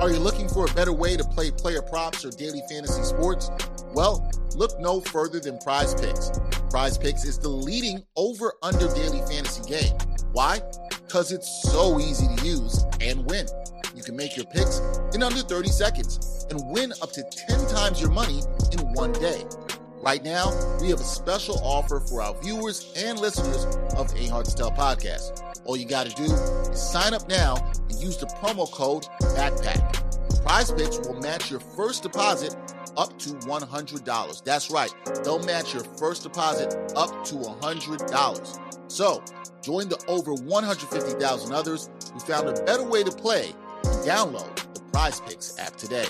Are you looking for a better way to play player props or daily fantasy sports? Well, look no further than Prize Picks. Prize Picks is the leading over under daily fantasy game. Why? Because it's so easy to use and win. You can make your picks in under 30 seconds and win up to 10 times your money in one day. Right now, we have a special offer for our viewers and listeners of Ain't Hard to Tell podcast. All you got to do is sign up now and use the promo code BACKPACK. Prize Picks will match your first deposit up to $100. That's right, they'll match your first deposit up to $100. So, join the over 150,000 others who found a better way to play and download the Prize Picks app today.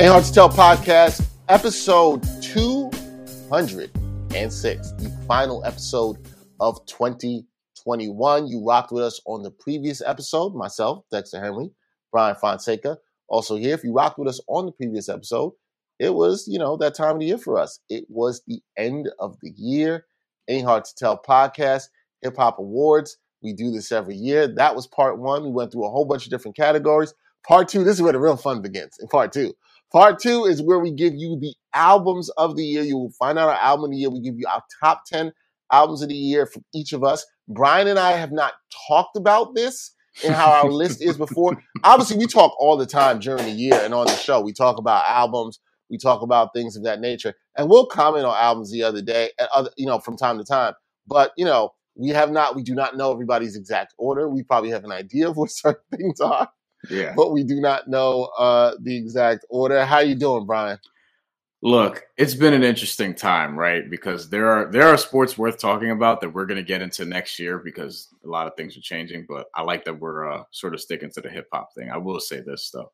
Ain't Hard to Tell podcast, episode 206, the final episode of 2021. You rocked with us on the previous episode, myself, Dexter Henry, Brian Fonseca, also here. If you rocked with us on the previous episode, it was, you know, that time of the year for us. It was the end of the year. Ain't Hard to Tell podcast, Hip Hop Awards. We do this every year. That was part one. We went through a whole bunch of different categories. Part two, this is where the real fun begins in part two. Part two is where we give you the albums of the year. You will find out our album of the year. We give you our top 10 albums of the year from each of us. Brian and I have not talked about this and how our list is before. Obviously, we talk all the time during the year and on the show. We talk about albums, we talk about things of that nature, and we'll comment on albums the other day, and other, you know, from time to time. But you know, we have not, we do not know everybody's exact order. We probably have an idea of what certain things are. Yeah. But we do not know uh, the exact order. How you doing, Brian? Look, it's been an interesting time, right? Because there are there are sports worth talking about that we're going to get into next year because a lot of things are changing. But I like that we're uh, sort of sticking to the hip hop thing. I will say this though,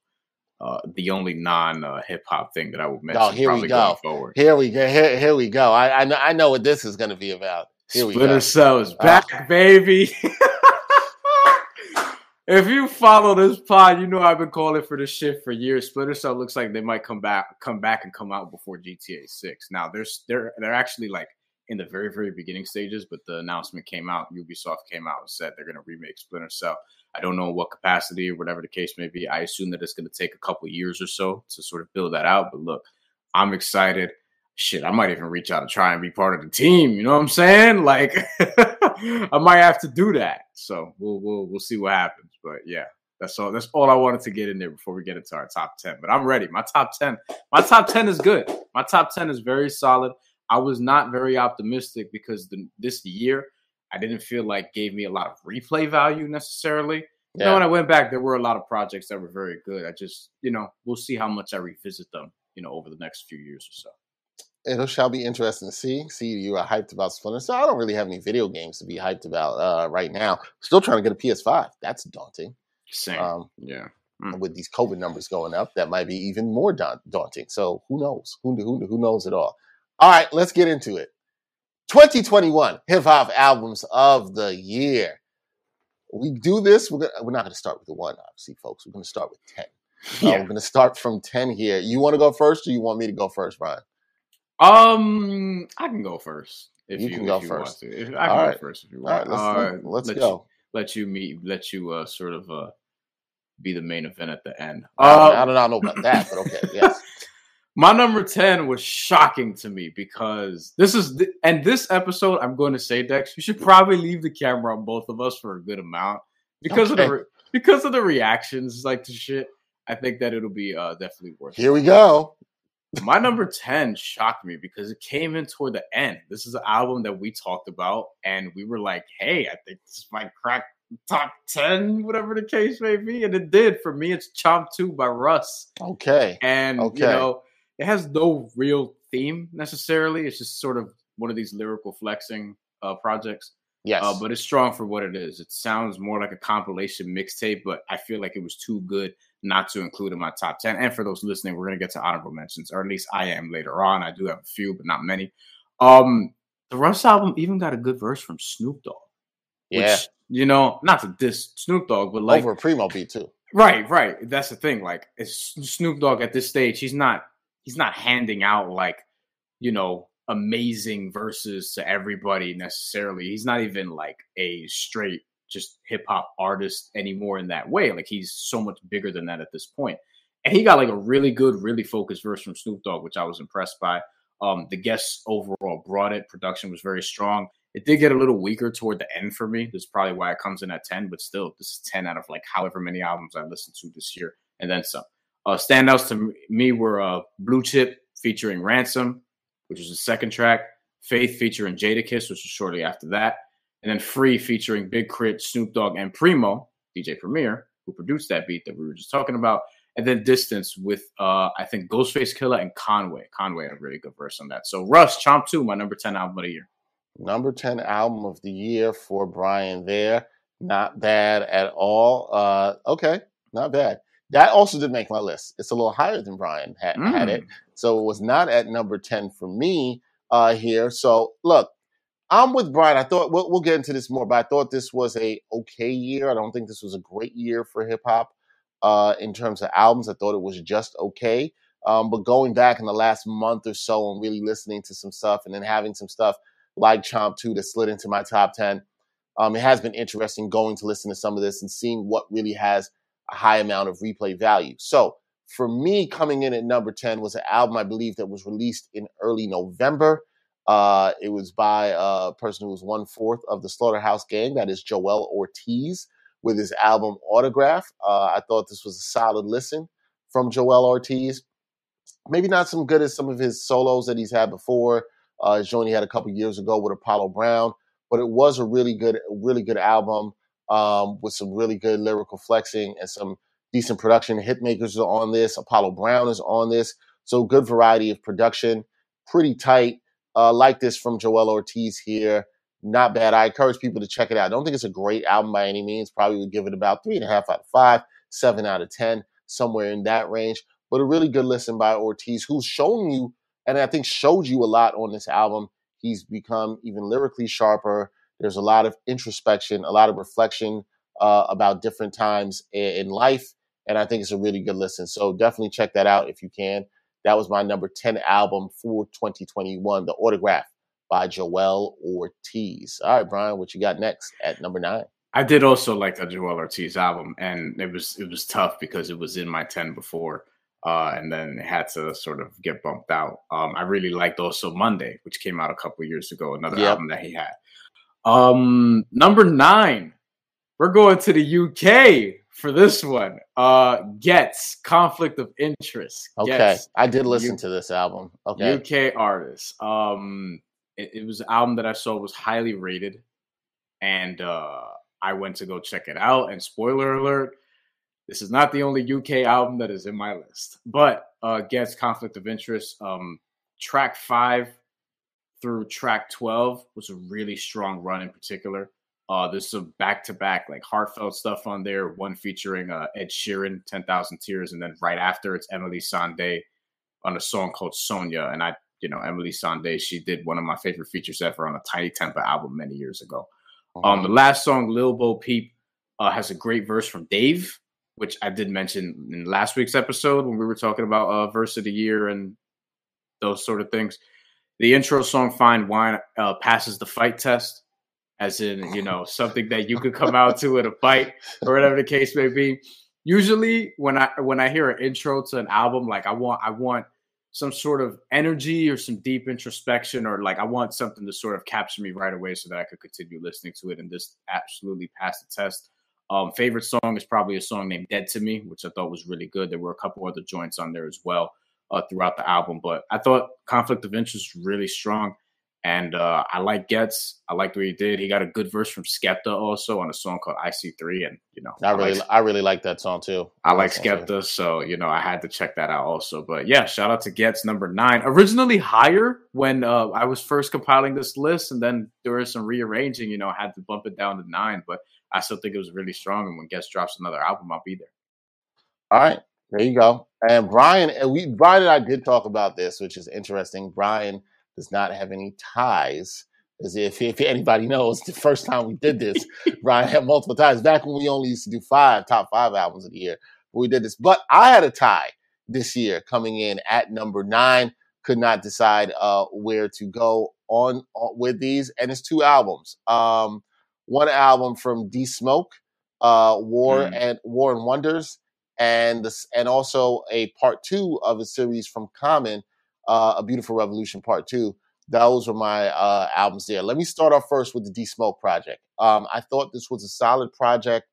uh, the only non uh, hip hop thing that I would mention. Oh, here we go. Forward. Here we go. Here, here we go. I I know, I know what this is going to be about. Here Splinter we go. Cell is back, baby. if you follow this pod, you know I've been calling for this shit for years. Splinter Cell looks like they might come back, come back and come out before GTA Six. Now, there's they're they're actually like in the very very beginning stages, but the announcement came out. Ubisoft came out and said they're going to remake Splinter Cell. I don't know what capacity or whatever the case may be. I assume that it's going to take a couple years or so to sort of build that out. But look, I'm excited. Shit, I might even reach out and try and be part of the team. You know what I'm saying? Like, I might have to do that. So we'll we'll we'll see what happens. But yeah, that's all. That's all I wanted to get in there before we get into our top ten. But I'm ready. My top ten. My top ten is good. My top ten is very solid. I was not very optimistic because the, this year I didn't feel like gave me a lot of replay value necessarily. You know, when I went back, there were a lot of projects that were very good. I just, you know, we'll see how much I revisit them, you know, over the next few years or so. It shall be interesting to see. See, you are hyped about Splinter Cell. I don't really have any video games to be hyped about uh, right now. Still trying to get a PS5. That's daunting. Same. Um, yeah. and with these COVID numbers going up, that might be even more da- daunting. So who knows? Who, who, who knows it all? All right, let's get into it. 2021 hip hop albums of the year. We do this. We're, gonna, we're not going to start with the one, obviously, folks. We're going to start with 10. Uh, we're going to start from 10 here. You want to go first or you want me to go first, Brian? Um, I can go first. If You you, can if go you first. Want to. I can All go right. first if you All right, want. let's, Uh, let's let go. You, let you meet. Let you uh, sort of uh, be the main event at the end. I, don't, Uh, I don't know about that, but okay, yes. My number 10 was shocking to me because this is, th- and this episode, I'm going to say, Dex, you should probably leave the camera on both of us for a good amount because of the, re- because of the reactions like to shit. I think that it'll be uh, definitely worth it. Here we go. My number 10 shocked me because it came in toward the end. This is an album that we talked about, and we were like, hey, I think this might crack top 10, whatever the case may be. And it did. For me, it's Chomp 2 by Russ. Okay. And Okay. you know, it has no real theme necessarily. It's just sort of one of these lyrical flexing uh, projects. Yes. Uh, but it's strong for what it is. It sounds more like a compilation mixtape, but I feel like it was too good not to include in my top 10. And for those listening, we're going to get to honorable mentions, or at least I am later on. I do have a few, but not many. Um, the Russ album even got a good verse from Snoop Dogg. Yeah. Which, you know, not to diss Snoop Dogg, but like Over a primo beat too. Right, right. That's the thing. Like, it's Snoop Dogg at this stage, he's not he's not handing out like, you know, amazing verses to everybody necessarily. He's not even like a straight just hip hop artist anymore in that way. Like he's so much bigger than that at this point. And he got like a really good, really focused verse from Snoop Dogg, which I was impressed by. Um, the guests overall brought it. Production was very strong. It did get a little weaker toward the end for me. That's probably why it comes in at 10, but still, this is 10 out of like however many albums I listened to this year and then some. Uh, standouts to me were uh, Blue Chip featuring Ransom, which was the second track, Faith featuring Jadakiss, which was shortly after that, and then Free featuring Big K.R.I.T., Snoop Dogg, and Primo, DJ Premier, who produced that beat that we were just talking about, and then Distance with uh, I think Ghostface Killah and Conway. Conway had a really good verse on that. So Russ, Chomp 2, my number 10 album of the year. Number 10 album of the year for Brian there. Not bad at all. Uh, okay, not bad. That also did make my list. It's a little higher than Brian had, mm. had it. Mm. So it was not at number 10 for me uh, here. So look, I'm with Brian. I thought we'll, we'll, get into this more, but I thought this was a okay year. I don't think this was a great year for hip hop uh, in terms of albums. I thought it was just okay. Um, but going back in the last month or so and really listening to some stuff and then having some stuff like Chomp 2 that slid into my top 10, um, it has been interesting going to listen to some of this and seeing what really has a high amount of replay value. So for me, coming in at number 10 was an album I believe that was released in early November. Uh, it was by a person who was one fourth of the Slaughterhouse Gang, that is Joell Ortiz, with his album Autograph. Uh, I thought this was a solid listen from Joell Ortiz. Maybe not some good as some of his solos that he's had before. Uh, his joint he had a couple years ago with Apollo Brown, but it was a really good, really good album um, with some really good lyrical flexing and some decent production. Hitmakers are on this. Apollo Brown is on this. So good variety of production. Pretty tight. Uh, like this from Joell Ortiz here. Not bad. I encourage people to check it out. I don't think it's a great album by any means. Probably would give it about three and a half out of five, seven out of ten, somewhere in that range. But a really good listen by Ortiz, who's shown you, and I think showed you a lot on this album. He's become even lyrically sharper. There's a lot of introspection, a lot of reflection uh, about different times in life. And I think it's a really good listen. So definitely check that out if you can. That was my number 10 album for 2021, The Autograph by Joell Ortiz. All right, Brian, what you got next at number nine? I did also like the Joell Ortiz album, and it was it was tough because it was in my 10 before. Uh, and then it had to sort of get bumped out. Um, I really liked also Monday, which came out a couple years ago, another yep. album that he had. Um, number nine, we're going to the UK for this one. Uh, Ghetts conflict of interest. Okay, Ghetts, I did listen U- to this album. Okay, UK artist. Um, it, it, was an album that I saw was highly rated, and uh, I went to go check it out. And spoiler alert. This is not the only UK album that is in my list, but uh, Ghetts conflict of interest. Um, track five through track 12 was a really strong run in particular. Uh, there's some back to back, like heartfelt stuff on there. One featuring uh, Ed Sheeran, 10,000 Tears. And then right after, it's Emily Sandé on a song called Sonia. And I, you know, Emily Sandé, she did one of my favorite features ever on a Tinie Tempah album many years ago. Uh-huh. Um, the last song, Lil Bo Peep, uh, has a great verse from Dave, which I did mention in last week's episode when we were talking about uh, verse of the year and those sort of things the intro song "Fine Wine" uh, passes the fight test, as in you know something that you could come out to in a fight or whatever the case may be. Usually, when I when I hear an intro to an album, like I want I want some sort of energy or some deep introspection, or like I want something to sort of capture me right away so that I could continue listening to it and just absolutely pass the test. Um, favorite song is probably a song named "Dead to Me," which I thought was really good. There were a couple other joints on there as well uh, throughout the album. But I thought conflict of interest really strong. And uh, I like Ghetts. I liked what he did. He got a good verse from Skepta also on a song called IC3. And you know, I, I really, like, I really like that song too. I like Skepta, so you know, I had to check that out also. But yeah, shout out to Ghetts number nine. Originally higher when uh, I was first compiling this list, and then there was some rearranging. You know, I had to bump it down to nine, but I still think it was really strong. And when Ghetts drops another album, I'll be there. All right, there you go. And Brian, and we Brian and I did talk about this, which is interesting. Brian does not have any ties As if, if anybody knows, the first time we did this, Brian had multiple times back when we only used to do five top five albums of the year. We did this, but I had a tie this year coming in at number nine. Could not decide uh, where to go on, on, with these, and it's two albums. Um, one album from D Smoke, uh, War mm. and War and Wonders, and this, and also a part two of a series from Common, uh, A Beautiful Revolution Part Two. Those were my uh, albums there. Let me start off first with the D Smoke project. Um, I thought this was a solid project.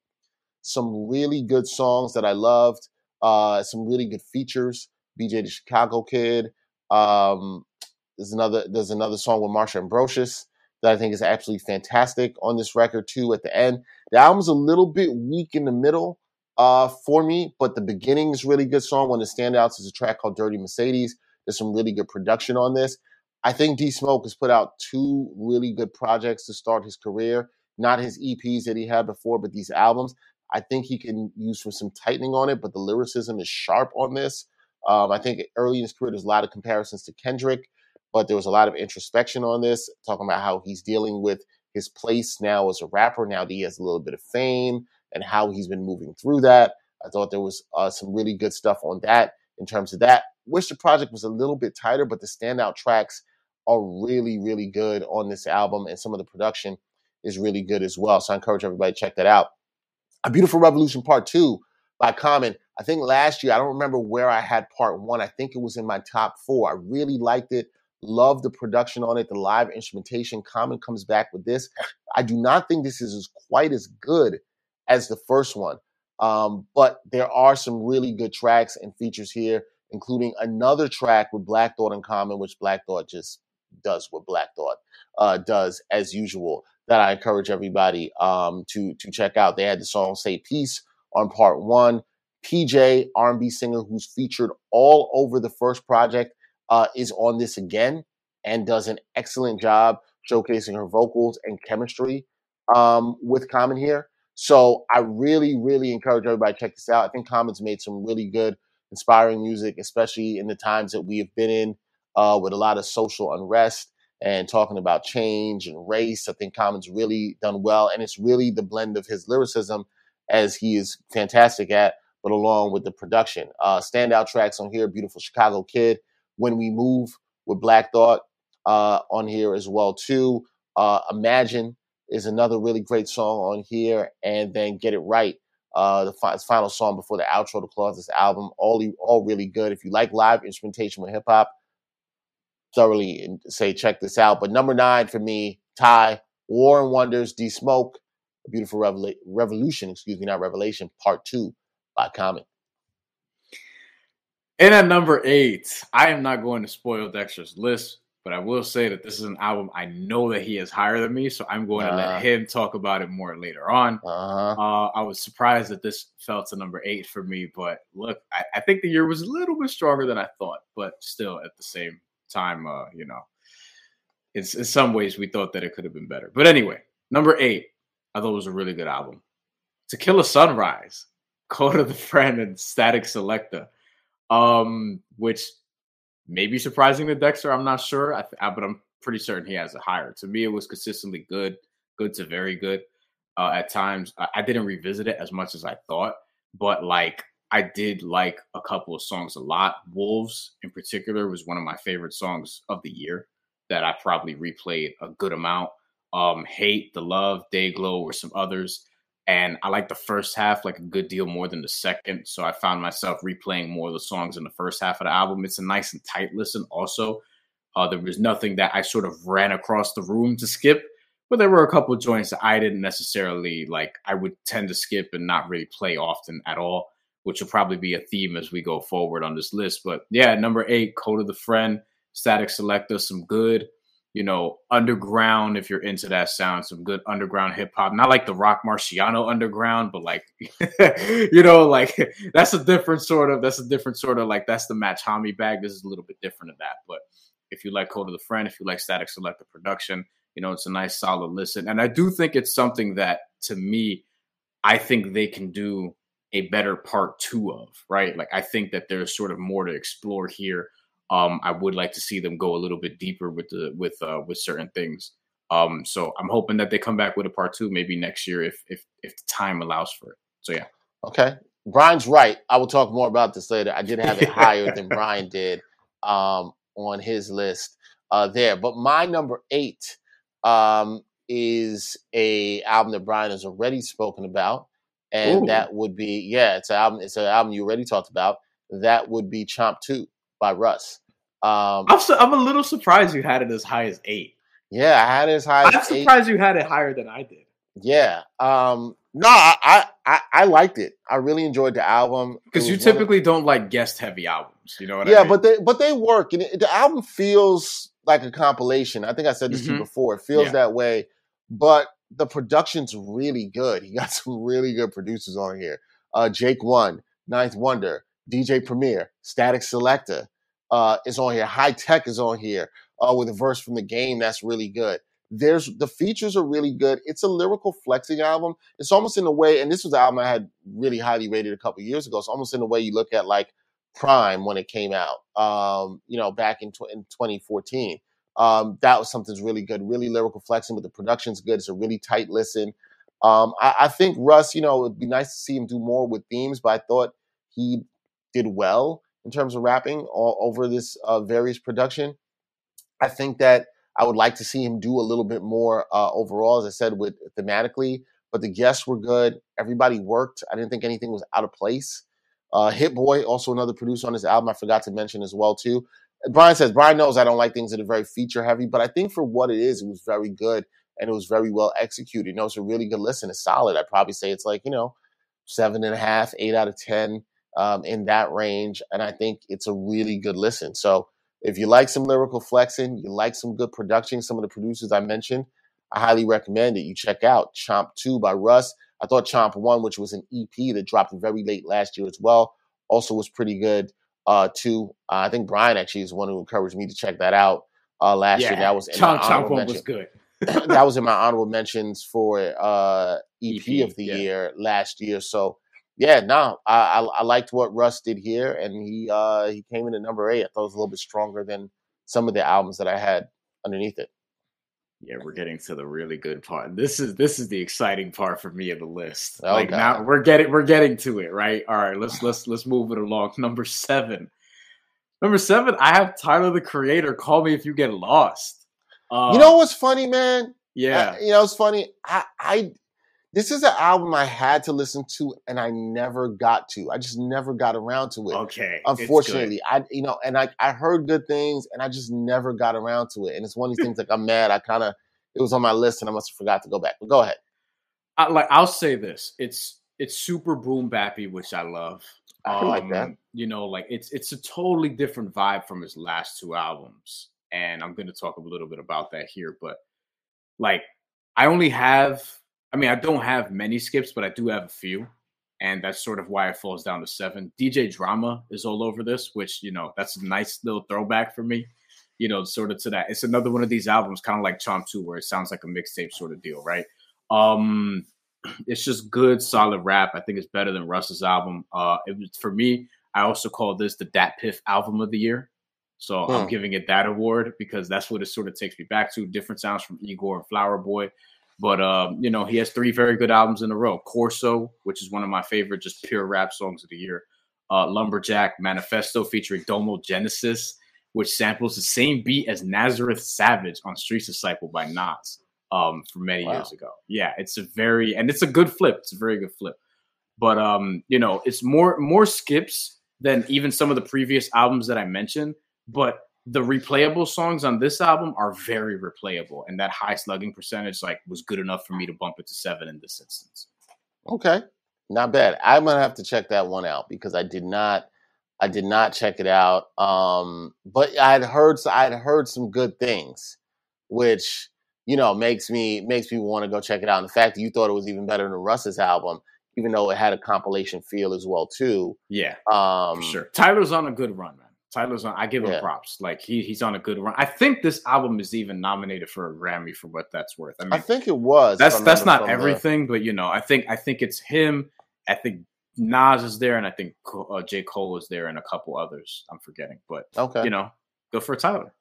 Some really good songs that I loved. Uh, some really good features. BJ the Chicago Kid. Um, there's another. There's another song with Marsha Ambrosius that I think is absolutely fantastic on this record too. At the end, the album's a little bit weak in the middle uh, for me, but the beginning is really good song. One of the standouts is a track called "Dirty Mercedes." There's some really good production on this. I think D Smoke has put out two really good projects to start his career. Not his EPs that he had before, but these albums. I think he can use for some tightening on it, but the lyricism is sharp on this. Um, I think early in his career, there's a lot of comparisons to Kendrick, but there was a lot of introspection on this, talking about how he's dealing with his place now as a rapper, now that he has a little bit of fame, and how he's been moving through that. I thought there was uh, some really good stuff on that in terms of that. Wish the project was a little bit tighter, but the standout tracks are really, really good on this album, and some of the production is really good as well. So I encourage everybody to check that out. A Beautiful Revolution Part 2 by Common. I think last year, I don't remember where I had part one. I think it was in my top four. I really liked it. Love the production on it, the live instrumentation. Common comes back with this. I do not think this is quite as good as the first one, um, but there are some really good tracks and features here, including another track with Black Thought in Common, which Black Thought just does what Black Thought uh, does as usual. That I encourage everybody um, to to check out. They had the song "Say Peace" on part one. PJ, R&B singer who's featured all over the first project, uh, is on this again and does an excellent job showcasing her vocals and chemistry um, with Common here. So I really, really encourage everybody to check this out. I think Common's made some really good, inspiring music, especially in the times that we have been in uh, with a lot of social unrest and talking about change and race. I think Common's really done well, and it's really the blend of his lyricism, as he is fantastic at, but along with the production. Uh, standout tracks on here: "Beautiful Chicago Kid," "When We Move" with Black Thought uh, on here as well too. Uh, "Imagine" is another really great song on here, and then "Get It Right." Uh, the fi- final song before the outro to close this album, all all really good. If you like live instrumentation with hip hop, thoroughly say, check this out. But number nine for me, Ty, War and Wonders, D Smoke, A Beautiful Revela- Revolution, excuse me, not Revelation, Part Two by Common. And at number eight, I am not going to spoil Dexter's list, but I will say that this is an album I know that he is higher than me, so I'm going to uh, let uh-huh. him talk about it more later on. Uh-huh. Uh, I was surprised that this fell to number eight for me, but look, I, I, think the year was a little bit stronger than I thought, but still at the same time, uh, you know, it's in some ways we thought that it could have been better. But anyway, number eight, I thought was a really good album. To Kill a Sunrise, Kota the Friend and Statik Selektah, um, which may be surprising to Dexter. I'm not sure, I th- but I'm pretty certain he has a higher. To me, it was consistently good, good to very good. Uh, at times, I-, I didn't revisit it as much as I thought, but like I did like a couple of songs a lot. Wolves, in particular, was one of my favorite songs of the year that I probably replayed a good amount. Um, Hate, The Love, Day Glow, or some others. And I like the first half like a good deal more than the second. So I found myself replaying more of the songs in the first half of the album. It's a nice and tight listen, also. Uh, there was nothing that I sort of ran across the room to skip, but there were a couple of joints that I didn't necessarily like, I would tend to skip and not really play often at all which will probably be a theme as we go forward on this list. But yeah, number eight, Kota the Friend, Statik Selektah, some good, you know, underground, if you're into that sound, some good underground hip hop. Not like the Roc Marciano underground, but like, you know, like that's a different sort of, that's a different sort of like, that's the Mach-Hommy bag. This is a little bit different of that. But if you like Kota the Friend, if you like Statik Selektah production, you know, it's a nice solid listen. And I do think it's something that to me, I think they can do a better part two of, right? Like I think that there's sort of more to explore here. Um, I would like to see them go a little bit deeper with the with uh, with certain things Um, so I'm hoping that they come back with a part two, maybe next year if if if the time allows for it. So yeah. Okay. Brian's right. I will talk more about this later. I did have it higher than Brian did um, on his list uh, there. But my number eight um, is a album that Brian has already spoken about, and Ooh. that would be yeah, it's an album. It's an album you already talked about. That would be Chomp Two by Russ. Um, I'm so, I'm a little surprised you had it as high as eight. yeah, I had it as high I'm as eight. surprised you had it higher than I did. Yeah. Um, no, I, I I liked it. I really enjoyed the album Because you one of- typically don't like guest heavy albums. You know what yeah, I mean? but they but they work, and it, the album feels like a compilation. I think I said this to you Mhm. before. It feels Yeah. that way, but the production's really good. He got some really good producers on here. Uh, Jake One, Ninth Wonder, DJ Premier, Statik Selektah uh, is on here. Hi-Tek is on here uh, with a verse from the game that's really good. There's the features are really good. It's a lyrical flexing album. It's almost in a way, and this was the album I had really highly rated a couple years ago. It's almost in a way you look at like PRhyme when it came out, um, you know, back in, tw- in 2014. Um, that was something's really good, really lyrical flexing, but the production's good. It's a really tight listen. Um, I, I think Russ, you know, it'd be nice to see him do more with themes, but I thought he did well in terms of rapping all over this uh, various production. I think that I would like to see him do a little bit more uh, overall, as I said, with thematically. But the guests were good. Everybody worked. I didn't think anything was out of place. Uh, Hit Boy, also another producer on this album, I forgot to mention as well too. Brian says Brian knows I don't like things that are very feature heavy, but I think for what it is, it was very good and it was very well executed. You know, it's a really good listen. It's solid. I'd probably say it's like you know seven and a half, eight out of ten um, in that range, and I think it's a really good listen. So if you like some lyrical flexing, you like some good production, some of the producers I mentioned, I highly recommend it. You check out Chomp 2 by Russ. I thought Chomp 1, which was an EP that dropped very late last year as well, also was pretty good uh, too. Uh, I think Brian actually is the one who encouraged me to check that out uh, last year. That was in my Chomp Chomp one mention. was good. that was in my honorable mentions for uh, EP, EP, of the yeah. year last year. So yeah, no, I, I I liked what Russ did here, and he uh, he came in at number eight. I thought it was a little bit stronger than some of the albums that I had underneath it. Yeah, we're getting to the really good part. This is this is the exciting part for me of the list. Oh, like now God. we're getting we're getting to it, right? All right, let's let's let's move it along. Number seven. Number seven, I have Tyler the Creator. Call me if you get lost. Uh, you know what's funny, man? yeah, I- you know it's funny. I I this is an album I had to listen to, and I never got to. I just never got around to it. okay. Unfortunately, I you know, and I I heard good things, and I just never got around to it. And it's one of these things like I'm mad. I kind of it was on my list, and I must have forgot to go back. But go ahead. I, like I'll say this: it's it's super boom bappy, which I love. I can like that. Um, You know, like it's it's a totally different vibe from his last two albums, and I'm going to talk a little bit about that here. But like, I only have, I mean, I don't have many skips, but I do have a few, and that's sort of why it falls down to seven. DJ Drama is all over this, which you know that's a nice little throwback for me. You know, sort of to that. It's another one of these albums, kind of like Chomp Two, where it sounds like a mixtape sort of deal, right? Um, it's just good, solid rap. I think it's better than Russ's album. Uh, it was for me. I also call this the Dat Piff album of the year. So I'm Hmm. giving it that award because that's what it sort of takes me back to. Different sounds from Igor and Flower Boy. But um, you know, he has three very good albums in a row. Corso, which is one of my favorite, just pure rap songs of the year. Uh, Lumberjack, Manifesto featuring Domo Genesis, which samples the same beat as Nazareth Savage on Street Disciple by Nas um, from many Wow. years ago. Yeah, it's a very and it's a good flip. It's a very good flip. But um, you know, it's more more skips than even some of the previous albums that I mentioned. But the replayable songs on this album are very replayable, and that high slugging percentage like was good enough for me to bump it to seven in this instance. Okay, not bad. I'm gonna have to check that one out because I did not, I did not check it out. Um, but I'd heard, I'd heard some good things, which you know makes me makes me want to go check it out. And the fact that you thought it was even better than Russ's album, even though it had a compilation feel as well too. Yeah, Um, sure. Tyler's on a good run, man. Tyler's on. I give him Yeah. props. Like he he's on a good run. I think this album is even nominated for a Grammy for what that's worth. I mean, I think it was. that's that's not from the- everything, but you know, I think I think it's him. I think Nas is there, and I think uh, J Cole is there, and a couple others I'm forgetting. But okay. you know, go for Tyler.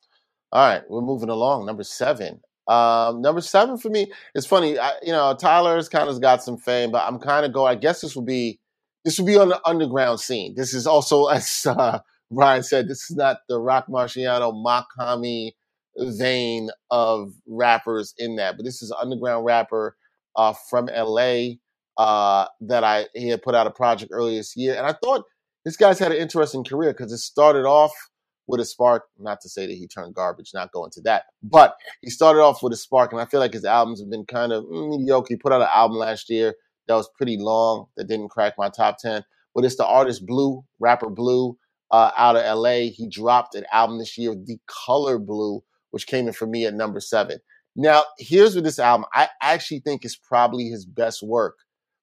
All right, we're moving along. Number seven. Um, number seven for me, it's funny. I, you know, Tyler's kind of got some fame, but I'm kind of going. I guess this will be this will be on the underground scene. This is also, as uh, Brian said, this is not the Roc Marciano Mach-Hommy vein of rappers in that, but this is an underground rapper uh, from LA uh, that I he had put out a project earlier this year, and I thought this guy's had an interesting career because it started off with a spark. Not to say that he turned garbage, not going to that, but he started off with a spark, and I feel like his albums have been kind of mm, mediocre. He put out an album last year that was pretty long that didn't crack my top ten, but it's the artist Blu, rapper Blu, uh, out of LA. He dropped an album this year, The Color Blue, which came in for me at number seven. Now, here's with this album. I actually think is probably his best work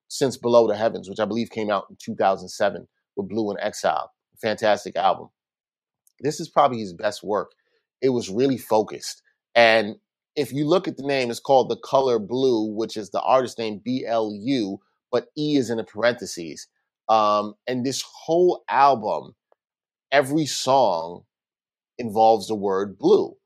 since Below the Heavens, which I believe came out in 2007 with Blu and Exile. Fantastic album. This is probably his best work. It was really focused. And if you look at the name, it's called The Color Blue, which is the artist name B L U, but E is in the parentheses. Um, and this whole album, every song involves the word blue.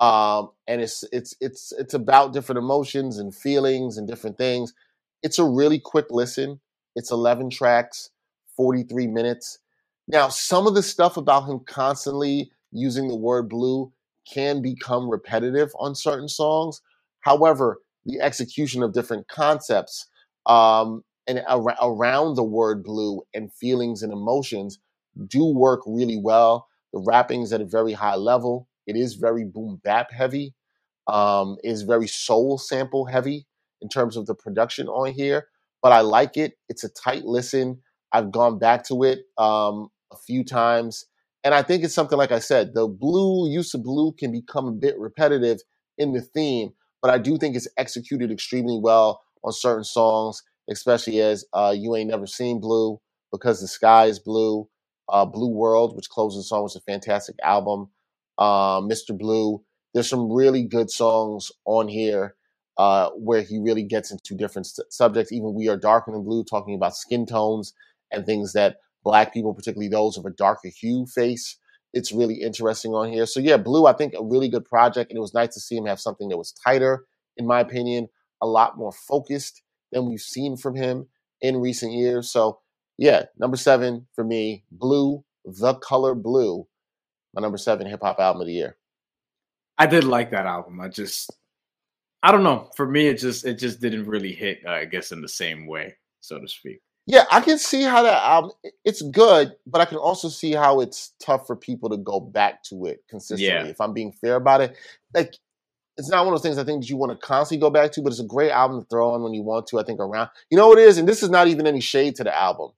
Um, and it's it's it's it's about different emotions and feelings and different things. It's a really quick listen. It's 11 tracks, 43 minutes. Now, some of the stuff about him constantly using the word blue can become repetitive on certain songs. However, the execution of different concepts um, and ar- around the word blue and feelings and emotions do work really well. The rapping is at a very high level. It is very boom bap heavy. Um, is very soul sample heavy in terms of the production on here, but I like it. It's a tight listen. I've gone back to it um, a few times, and I think it's something like I said. The blue use of blue can become a bit repetitive in the theme, but I do think it's executed extremely well on certain songs, especially as uh, "You Ain't Never Seen Blue," because the sky is blue. Uh, Blue World, which closes the song, was a fantastic album. Uh, Mr. Blue. There's some really good songs on here uh, where he really gets into different st- subjects. Even We Are Darker Than Blue, talking about skin tones and things that black people, particularly those of a darker hue, face. It's really interesting on here. So, yeah, Blu, I think a really good project. And it was nice to see him have something that was tighter, in my opinion, a lot more focused than we've seen from him in recent years. So, yeah, number seven for me, Blu, The Color Blue, my number seven hip hop album of the year. I did like that album. I just I don't know. For me, it just it just didn't really hit. Uh, I guess in the same way, so to speak. Yeah, I can see how that album. It's good, but I can also see how it's tough for people to go back to it consistently. Yeah. If I'm being fair about it, like it's not one of those things I think that you want to constantly go back to, but it's a great album to throw on when you want to. I think around, you know what it is, and this is not even any shade to the album.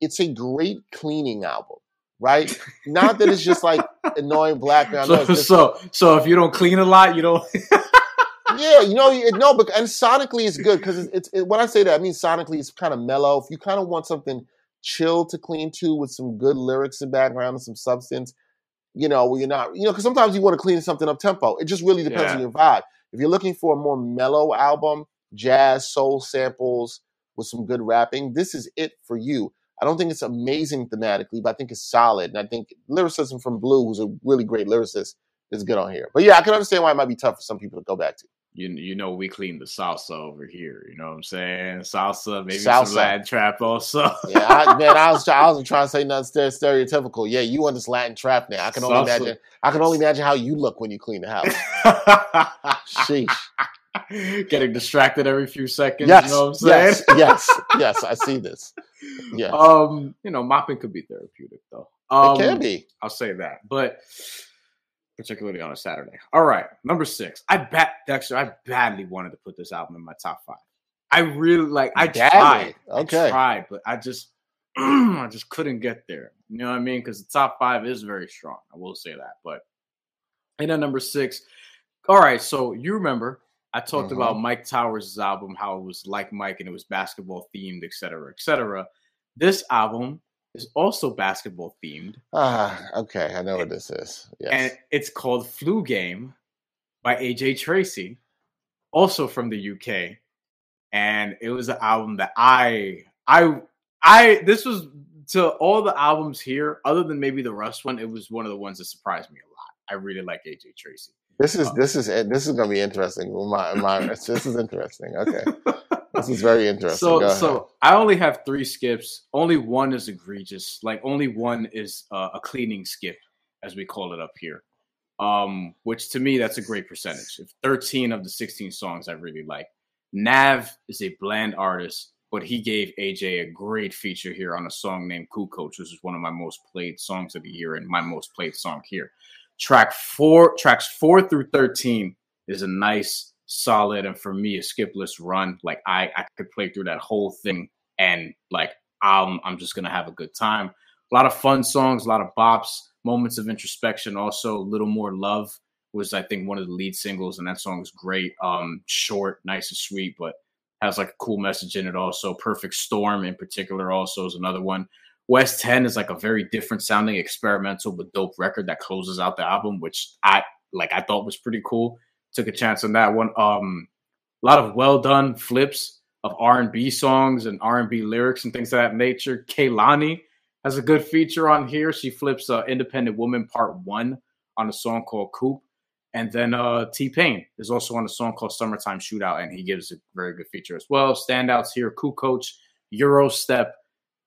It's a great cleaning album, right? not that it's just like annoying black background. So, noise. So so if you don't clean a lot, you don't. yeah, you know, it, no, but and sonically it's good because it's, it's it, when I say that, I mean sonically it's kind of mellow. If you kind of want something chill to clean to with some good lyrics and background and some substance, you know, where you're not, you know, because sometimes you want to clean something up tempo. It just really depends Yeah. on your vibe. If you're looking for a more mellow album, jazz, soul samples with some good rapping, this is it for you. I don't think it's amazing thematically, but I think it's solid. And I think lyricism from Blu, who's a really great lyricist, is good on here. But yeah, I can understand why it might be tough for some people to go back to. you you know we clean the salsa over here. You know what I'm saying? Salsa, maybe Salsa. some Latin trap also. Yeah, I, man, I was I wasn't trying to say nothing stereotypical. Yeah, you on this Latin trap now. I can only Salsa. imagine. I can only imagine how you look when you clean the house. Sheesh. Getting distracted every few seconds. Yes, You know what I'm saying? yes, yes, yes. I see this. Yeah, Um, you know, mopping could be therapeutic though. Um, it can be. I'll say that, but particularly on a Saturday. All right, number six. I bet Dexter. I badly wanted to put this album in my top five. I really like. I Badly? tried. Okay. I tried, but I just, I just couldn't get there. You know what I mean? Because the top five is very strong. I will say that. But and then number six. All right, so you remember I talked about Myke Towers' album, how it was like Mike and it was basketball themed, et cetera, et cetera. This album is also basketball themed, Ah, okay. I know what this is. Yes. and it's called Flu Game by AJ Tracey, also from the UK. And it was an album that I I I this was to all the albums here, other than maybe the Russ one, it was one of the ones that surprised me a lot. I really like AJ Tracey. This is this is this is gonna be interesting. My, my this is interesting. Okay, this is very interesting. So so I only have three skips. Only one is egregious. Like only one is uh, a cleaning skip, as we call it up here. Um, which to me that's a great percentage. If 13 of the 16 songs I really like. Nav is a bland artist, but he gave AJ a great feature here on a song named Cool Coach, which is one of my most played songs of the year and my most played song here. Track four, tracks four through 13 is a nice, solid, and for me, a skipless run. Like I, I could play through that whole thing and like I'm, I'm just gonna have a good time. A lot of fun songs, a lot of bops, moments of introspection. Also, a little more love was I think one of the lead singles, and that song is great. Um, short, nice and sweet, but has like a cool message in it. Also, Perfect Storm in particular also is another one. West 10 is like a very different sounding experimental but dope record that closes out the album, which I like I thought was pretty cool. Took a chance on that one. Um a lot of well done flips of R&B songs and R&B lyrics and things of that nature. Kehlani has a good feature on here. She flips uh, Independent Woman Part 1 on a song called Coop. And then uh, T Pain is also on a song called Summertime Shootout, and he gives a very good feature as well. Standouts here Cool Coach, Euro Step,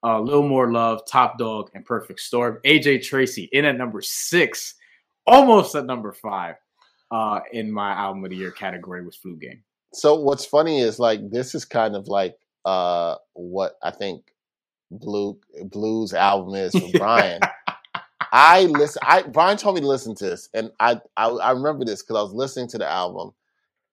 uh, little more love, Top Dog, and Perfect Storm. AJ Tracey in at number six, almost at number five uh, in my album of the year category was Flu Game. So what's funny is like this is kind of like uh, what I think Blue Blues album is for Brian. I listen. I Brian told me to listen to this, and I I, I remember this because I was listening to the album,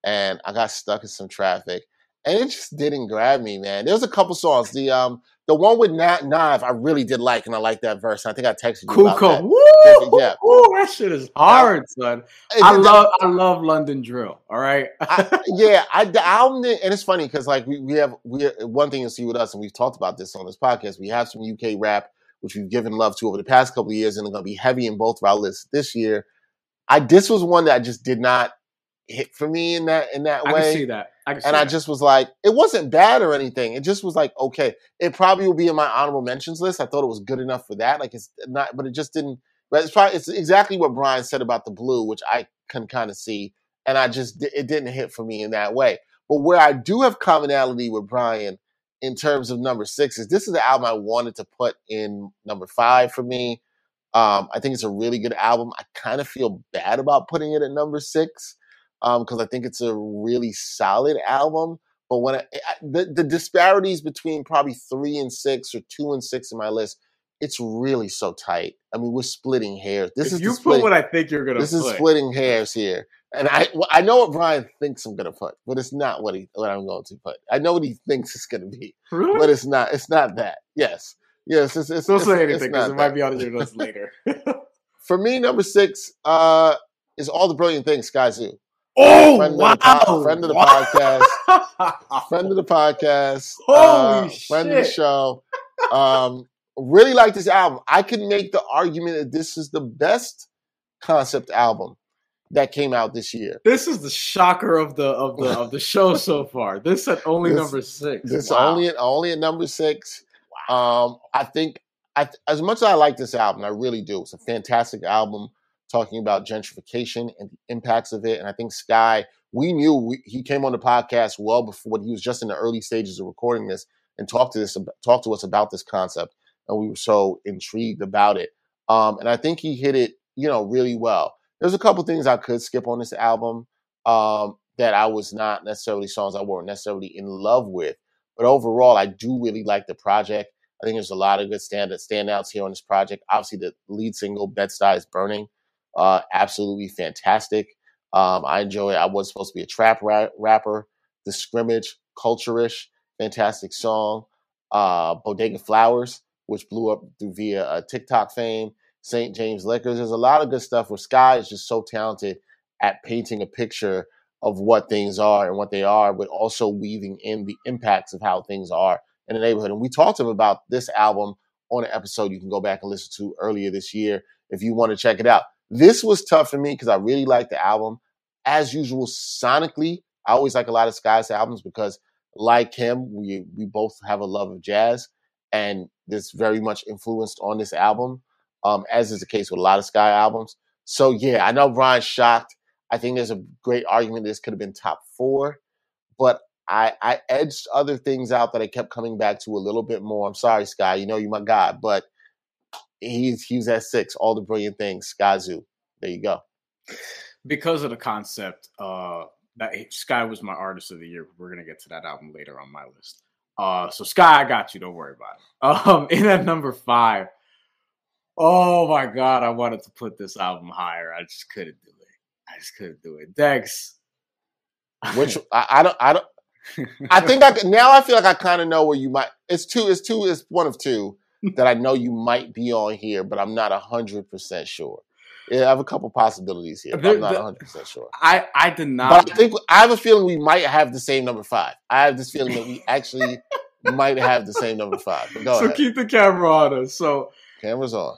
and I got stuck in some traffic, and it just didn't grab me, man. There was a couple songs. The um the one with Nat Nav, I really did like, and I like that verse. I think I texted you cool, cool. that. Woo, Yeah. woo, that shit is hard, son. I the- love, I love London Drill. All right, I, yeah, I the album, and it's funny because like we, we have we one thing you see with us, and we've talked about this on this podcast. We have some UK rap, which we've given love to over the past couple of years, and it's going to be heavy in both of our lists this year. I this was one that just did not hit for me in that in that I way. can see that. I and I that. just was like, it wasn't bad or anything. It just was like, okay, it probably will be in my honorable mentions list. I thought it was good enough for that. Like it's not, but it just didn't. But it's probably it's exactly what Brian said about the blue, which I can kind of see, and I just it didn't hit for me in that way. But where I do have commonality with Brian in terms of number six is this is the album I wanted to put in number five for me. Um, I think it's a really good album. I kind of feel bad about putting it at number six because I think it's a really solid album. But when I, I, the the disparities between probably three and six or two and six in my list, it's really so tight. I mean, we're splitting hairs. This if is you put splitting, what I think you're gonna this put, is splitting hairs here, and I well, I know what Brian thinks I'm gonna put, but it's not what he what I'm going to put. I know what he thinks it's gonna be, really? but it's not. It's not that. Yes, yes. It's, it's, Don't it's, say anything because it might be on your list later. For me, number six uh, is all the brilliant things. Sky Zoo. Oh Friend of the wow! po- friend of the podcast. friend of the podcast, Holy uh, friend of the show. Um, really like this album. I can make the argument that this is the best concept album that came out this year. This is the shocker of the of the of the show so far. This at only This- number six. This Wow. only at only at number six. Um, I think I, as much as I like this album, I really do. It's a fantastic album talking about gentrification and the impacts of it. And I think Sky, we knew we, he came on the podcast well before he was just in the early stages of recording this and talked to this talked to us about this concept, and we were so intrigued about it. Um, and I think he hit it, you know, really well. There's a couple things I could skip on this album um, that I was not necessarily songs I weren't necessarily in love with, but overall, I do really like the project. I think there's a lot of good stand standouts here on this project. Obviously, the lead single "Bed-Stuy is Burning," uh, absolutely fantastic. Um, I enjoy it. I was supposed to be a trap ra- rapper. The scrimmage, culture-ish, fantastic song. Uh, Bodega Flowers, which blew up through via uh, TikTok fame. St. James Liquors. There's a lot of good stuff where Sky is just so talented at painting a picture of what things are and what they are, but also weaving in the impacts of how things are in the neighborhood. And we talked to him about this album on an episode you can go back and listen to earlier this year if you want to check it out. This was tough for me because I really like the album. As usual, sonically, I always like a lot of Sky's albums because, like him, we we both have a love of jazz, and this very much influenced on this album, um, as is the case with a lot of Sky albums. So yeah, I know Brian's shocked. I think there's a great argument this could have been top four, but I I edged other things out that I kept coming back to a little bit more. I'm sorry, Sky. You know you're my guy, but he's he's at six. All the brilliant things, Skyzoo. There you go. Because of the concept, uh, that Sky was my artist of the year. We're gonna get to that album later on my list. Uh, so Sky, I got you. Don't worry about it. Um, in at number five. Oh my god, I wanted to put this album higher. I just couldn't do it. I just couldn't do it. Dex. Which I, I don't I don't I think I now I feel like I kind of know where you might. It's two. It's two. It's one of two that I know you might be on here, but I'm not hundred percent sure. Yeah, I have a couple possibilities here, but I'm not 100 percent sure. I I did not. But I think I have a feeling we might have the same number five. I have this feeling that we actually might have the same number five. So ahead. keep the camera on us. So Cameras on.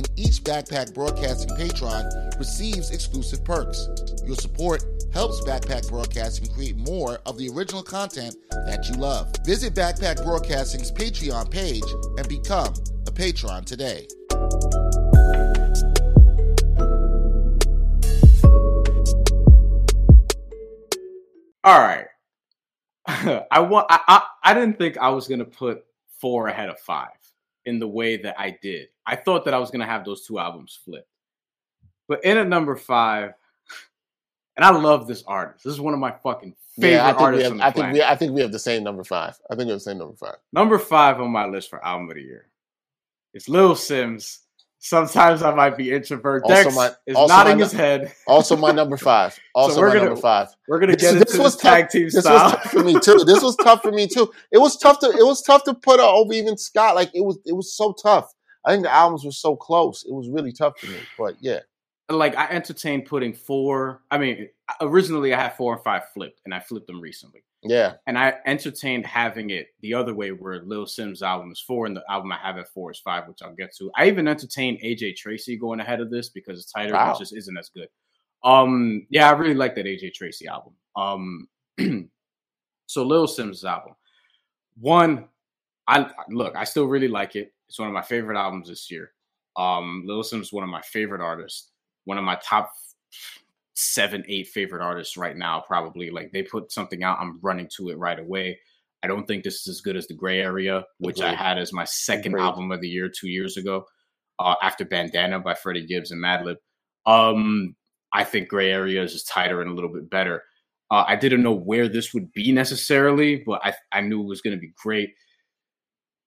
and each Backpack Broadcasting patron receives exclusive perks. Your support helps Backpack Broadcasting create more of the original content that you love. Visit Backpack Broadcasting's Patreon page and become a patron today. all right. I want. I, I I didn't think I was gonna put four ahead of five in the way that I did. I thought that I was gonna have those two albums flipped. But in at number five, and I love this artist. This is one of my fucking favorite Yeah, I think we artists have. on the I think we. I think we have the same number five. I think we have the same number five. Number five on my list for album of the year. It's Lil Simz. Sometimes I might be introvert. Also Dex my- is also nodding my- his head. Also, my number five. Also, we're my gonna- number five. We're gonna This, get this into was tough. tag team This style. was tough for me too. This was tough for me too. It was tough to. It was tough to put over even Scott. Like it was. It was so tough. I think the albums were so close. It was really tough for me. But yeah, like I entertained putting four. I mean, originally I had four and five flipped, and I flipped them recently. yeah, And I entertained having it the other way, where Lil Simz' album is four, and the album I have at four is five, which I'll get to. I even entertained AJ Tracey going ahead of this because it's tighter, Wow. it just isn't as good. Um, yeah, I really like that AJ Tracey album. Um, so Lil Simz' album, one, I look, I still really like it. It's one of my favorite albums this year. Um, Lil Simz is one of my favorite artists, one of my top seven, eight favorite artists right now, probably. Like they put something out, I'm running to it right away. I don't think this is as good as the Gray Area, which I had as my second Agreed. album of the year two years ago, uh, after Bandana by Freddie Gibbs and Madlib. Um, I think Gray Area is just tighter and a little bit better. Uh, I didn't know where this would be necessarily, but I, I knew it was going to be great.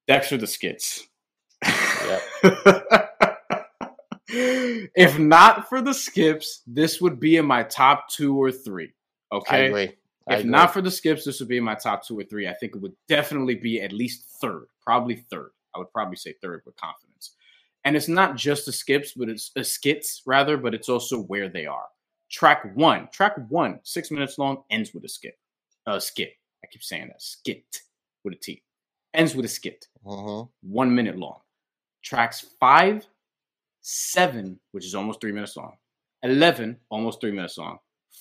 Dexter the Skits. if not for the skips, this would be in my top two or three. Okay. If not for the skips, this would be in my top two or three. I think it would definitely be at least third, probably third. I would probably say third with confidence. And it's not just the skips, but it's uh, skits rather, but it's also where they are. Track one, track one, six minutes long, ends with a skip. Uh, skit. I keep saying that. Skit with a T. Ends with a skit Mhm. one minute long. Tracks five, seven, which is almost three minutes long, 11, almost three minutes long,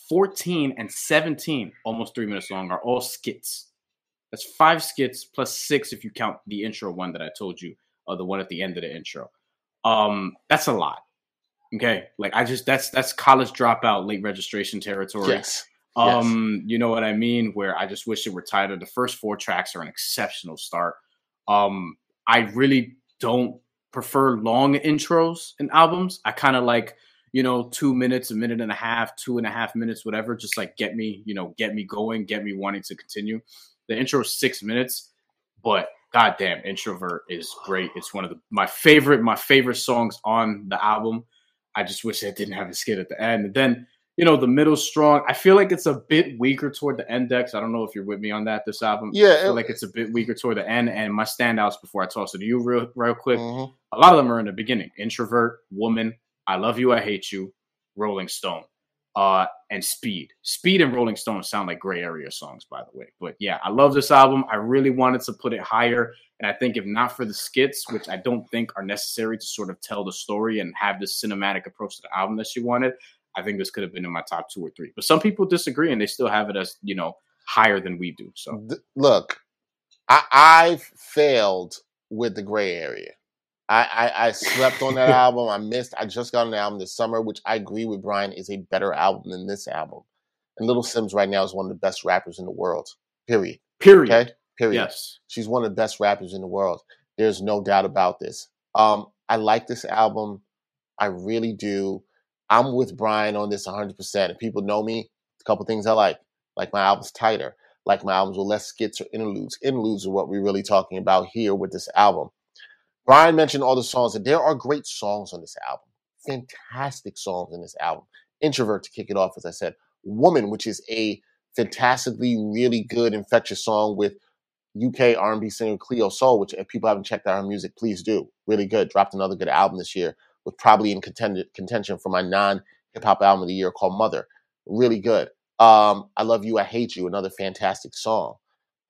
14, and 17, almost three minutes long, are all skits. That's five skits plus six if you count the intro one that I told you, or the one at the end of the intro. Um, that's a lot. Okay, like I just that's that's college dropout, late registration territory. Yes. Yes. Um, you know what I mean? Where I just wish it were tighter. The first four tracks are an exceptional start. Um, I really don't prefer long intros in albums. I kind of like, you know, two minutes, a minute and a half, two and a half minutes, whatever. Just like get me, you know, get me going, get me wanting to continue. The intro is six minutes, but goddamn, introvert is great. It's one of the my favorite, my favorite songs on the album. I just wish it didn't have a skit at the end. And then you know, the middle strong. I feel like it's a bit weaker toward the index. I don't know if you're with me on that. This album, Yeah, I feel it- like it's a bit weaker toward the end. And my standouts before I toss it to you real, real quick. Mhm. A lot of them are in the beginning. Introvert, woman, I love you, I hate you, Rolling Stone, uh, and Speed. Speed and Rolling Stone sound like gray area songs, by the way. But yeah, I love this album. I really wanted to put it higher. And I think if not for the skits, which I don't think are necessary to sort of tell the story and have the cinematic approach to the album that she wanted, I think this could have been in my top two or three. But some people disagree and they still have it as, you know, higher than we do. So look, I, I failed with the gray area. I, I, I slept on that album. I missed. I just got an album this summer, which I agree with Brian is a better album than this album. And Little Simz right now is one of the best rappers in the world. Period. Period. Okay. Period. Yes. She's one of the best rappers in the world. There's no doubt about this. Um, I like this album. I really do. I'm with Brian on this 100%. If people know me, a couple things I like. Like my album's tighter. Like my albums with less skits or interludes. Interludes are what we're really talking about here with this album. Brian mentioned all the songs, and there are great songs on this album. Fantastic songs in this album. Introvert to kick it off, as I said. Woman, which is a fantastically really good, infectious song with UK R&B singer Cleo Sol, which if people haven't checked out her music, please do. Really good. Dropped another good album this year, was probably in contention for my non hip hop album of the year called Mother. Really good. Um, I Love You, I Hate You, another fantastic song.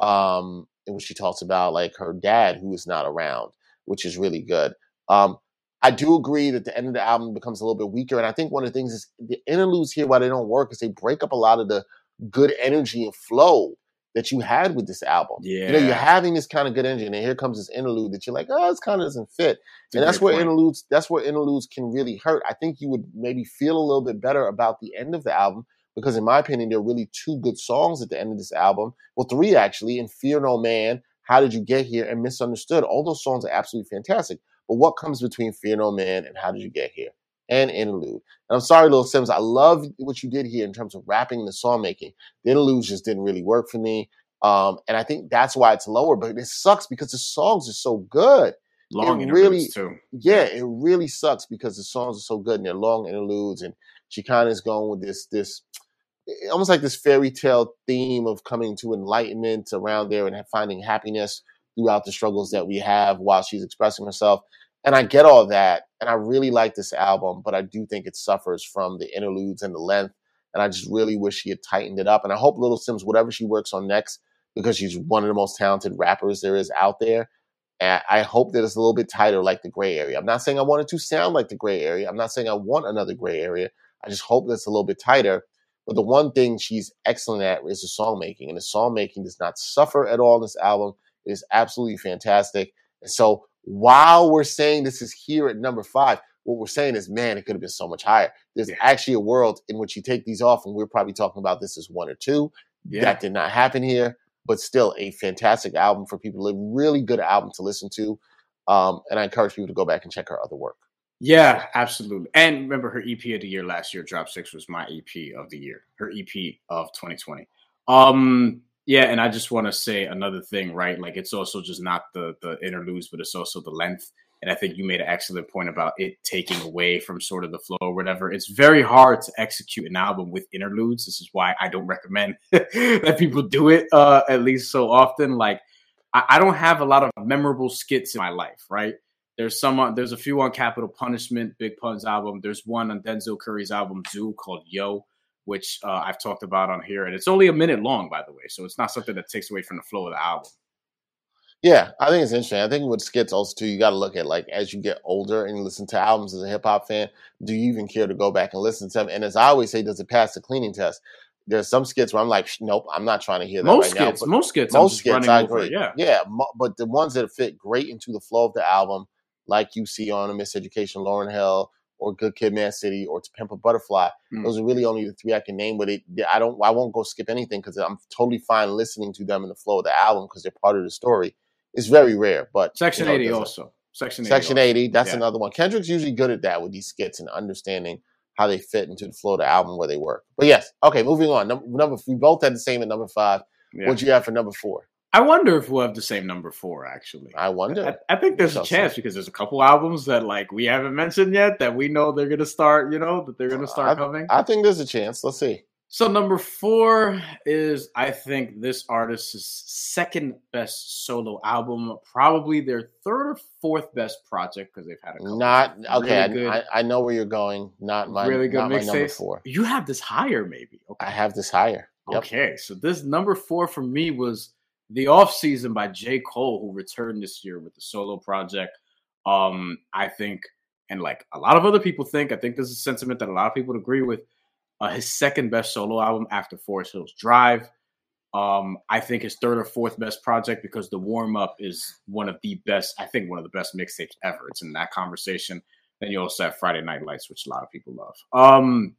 Um, in which she talks about like her dad who is not around which is really good. Um, I do agree that the end of the album becomes a little bit weaker, and I think one of the things is the interludes here why they don't work is they break up a lot of the good energy and flow that you had with this album. Yeah, you know, you're having this kind of good energy, and here comes this interlude that you're like, oh, this kind of doesn't fit, it's and that's where point. interludes that's where interludes can really hurt. I think you would maybe feel a little bit better about the end of the album because, in my opinion, there are really two good songs at the end of this album. Well, three actually, and Fear No Man how Did You Get Here, and Misunderstood. All those songs are absolutely fantastic. But what comes between Fear No Man and How Did You Get Here? And Interlude. And I'm sorry, Little Simz. I love what you did here in terms of rapping and the song making. The interludes just didn't really work for me. Um, and I think that's why it's lower. But it sucks because the songs are so good. Long it really, too. Yeah, it really sucks because the songs are so good and they're long interludes. And she kind of is going with this this almost like this fairy tale theme of coming to enlightenment around there and finding happiness throughout the struggles that we have while she's expressing herself. And I get all that. And I really like this album, but I do think it suffers from the interludes and the length. And I just really wish she had tightened it up. And I hope Little Simz, whatever she works on next, because she's one of the most talented rappers there is out there, And I hope that it's a little bit tighter like the gray area. I'm not saying I want it to sound like the gray area. I'm not saying I want another gray area. I just hope that it's a little bit tighter but the one thing she's excellent at is the song making, and the song making does not suffer at all in this album. It is absolutely fantastic. And so while we're saying this is here at number five, what we're saying is, man, it could have been so much higher. There's yeah. actually a world in which you take these off, and we're probably talking about this as one or two. Yeah. That did not happen here, but still a fantastic album for people. A really good album to listen to. Um, and I encourage people to go back and check her other work. Yeah, absolutely. And remember, her EP of the year last year, Drop Six, was my EP of the year. Her EP of 2020. Um, yeah, and I just want to say another thing, right? Like it's also just not the the interludes, but it's also the length. And I think you made an excellent point about it taking away from sort of the flow or whatever. It's very hard to execute an album with interludes. This is why I don't recommend that people do it uh, at least so often. Like I, I don't have a lot of memorable skits in my life, right? There's some. There's a few on Capital Punishment, Big Pun's album. There's one on Denzel Curry's album Zuu called Yo, which uh, I've talked about on here, and it's only a minute long, by the way. So it's not something that takes away from the flow of the album. Yeah, I think it's interesting. I think with skits also too, you got to look at like as you get older and you listen to albums as a hip hop fan, do you even care to go back and listen to them? And as I always say, does it pass the cleaning test? There's some skits where I'm like, nope, I'm not trying to hear that most right skits, now. most skits, most skits, I agree. Over, yeah, yeah, but the ones that fit great into the flow of the album, like you see on a Miseducation Lauryn Hill or Good Kid, Mad City or To Pimp a Butterfly. Mm. Those are really only the three I can name. But it, I don't, I won't go skip anything because I'm totally fine listening to them in the flow of the album because they're part of the story. It's very rare, but Section you know, 80 also. Section 80. Section 80, that's yeah. another one. Kendrick's usually good at that with these skits and understanding how they fit into the flow of the album where they work. But yes, okay, moving on. Number, number we both had the same at number five. Yeah. What you have for number four? I wonder if we'll have the same number four. Actually, I wonder. I, I think there's a chance because there's a couple albums that like we haven't mentioned yet that we know they're gonna start. You know that they're gonna start I, coming. I think there's a chance. Let's see. So number four is I think this artist's second best solo album, probably their third or fourth best project because they've had a couple Not okay. really I, I, I know where you're going. Not my really good not my number four. You have this higher, maybe. Okay. I have this higher. Yep. Okay, so this number four for me was the off season by J. Cole, who returned this year with the solo project. Um, I think, and like a lot of other people think, I think this is a sentiment that a lot of people agree with. Uh, his second best solo album after Forest Hills Drive. Um, I think his third or fourth best project because the warm up is one of the best, I think one of the best mixtapes ever. It's in that conversation. Then you also have Friday Night Lights, which a lot of people love. Um,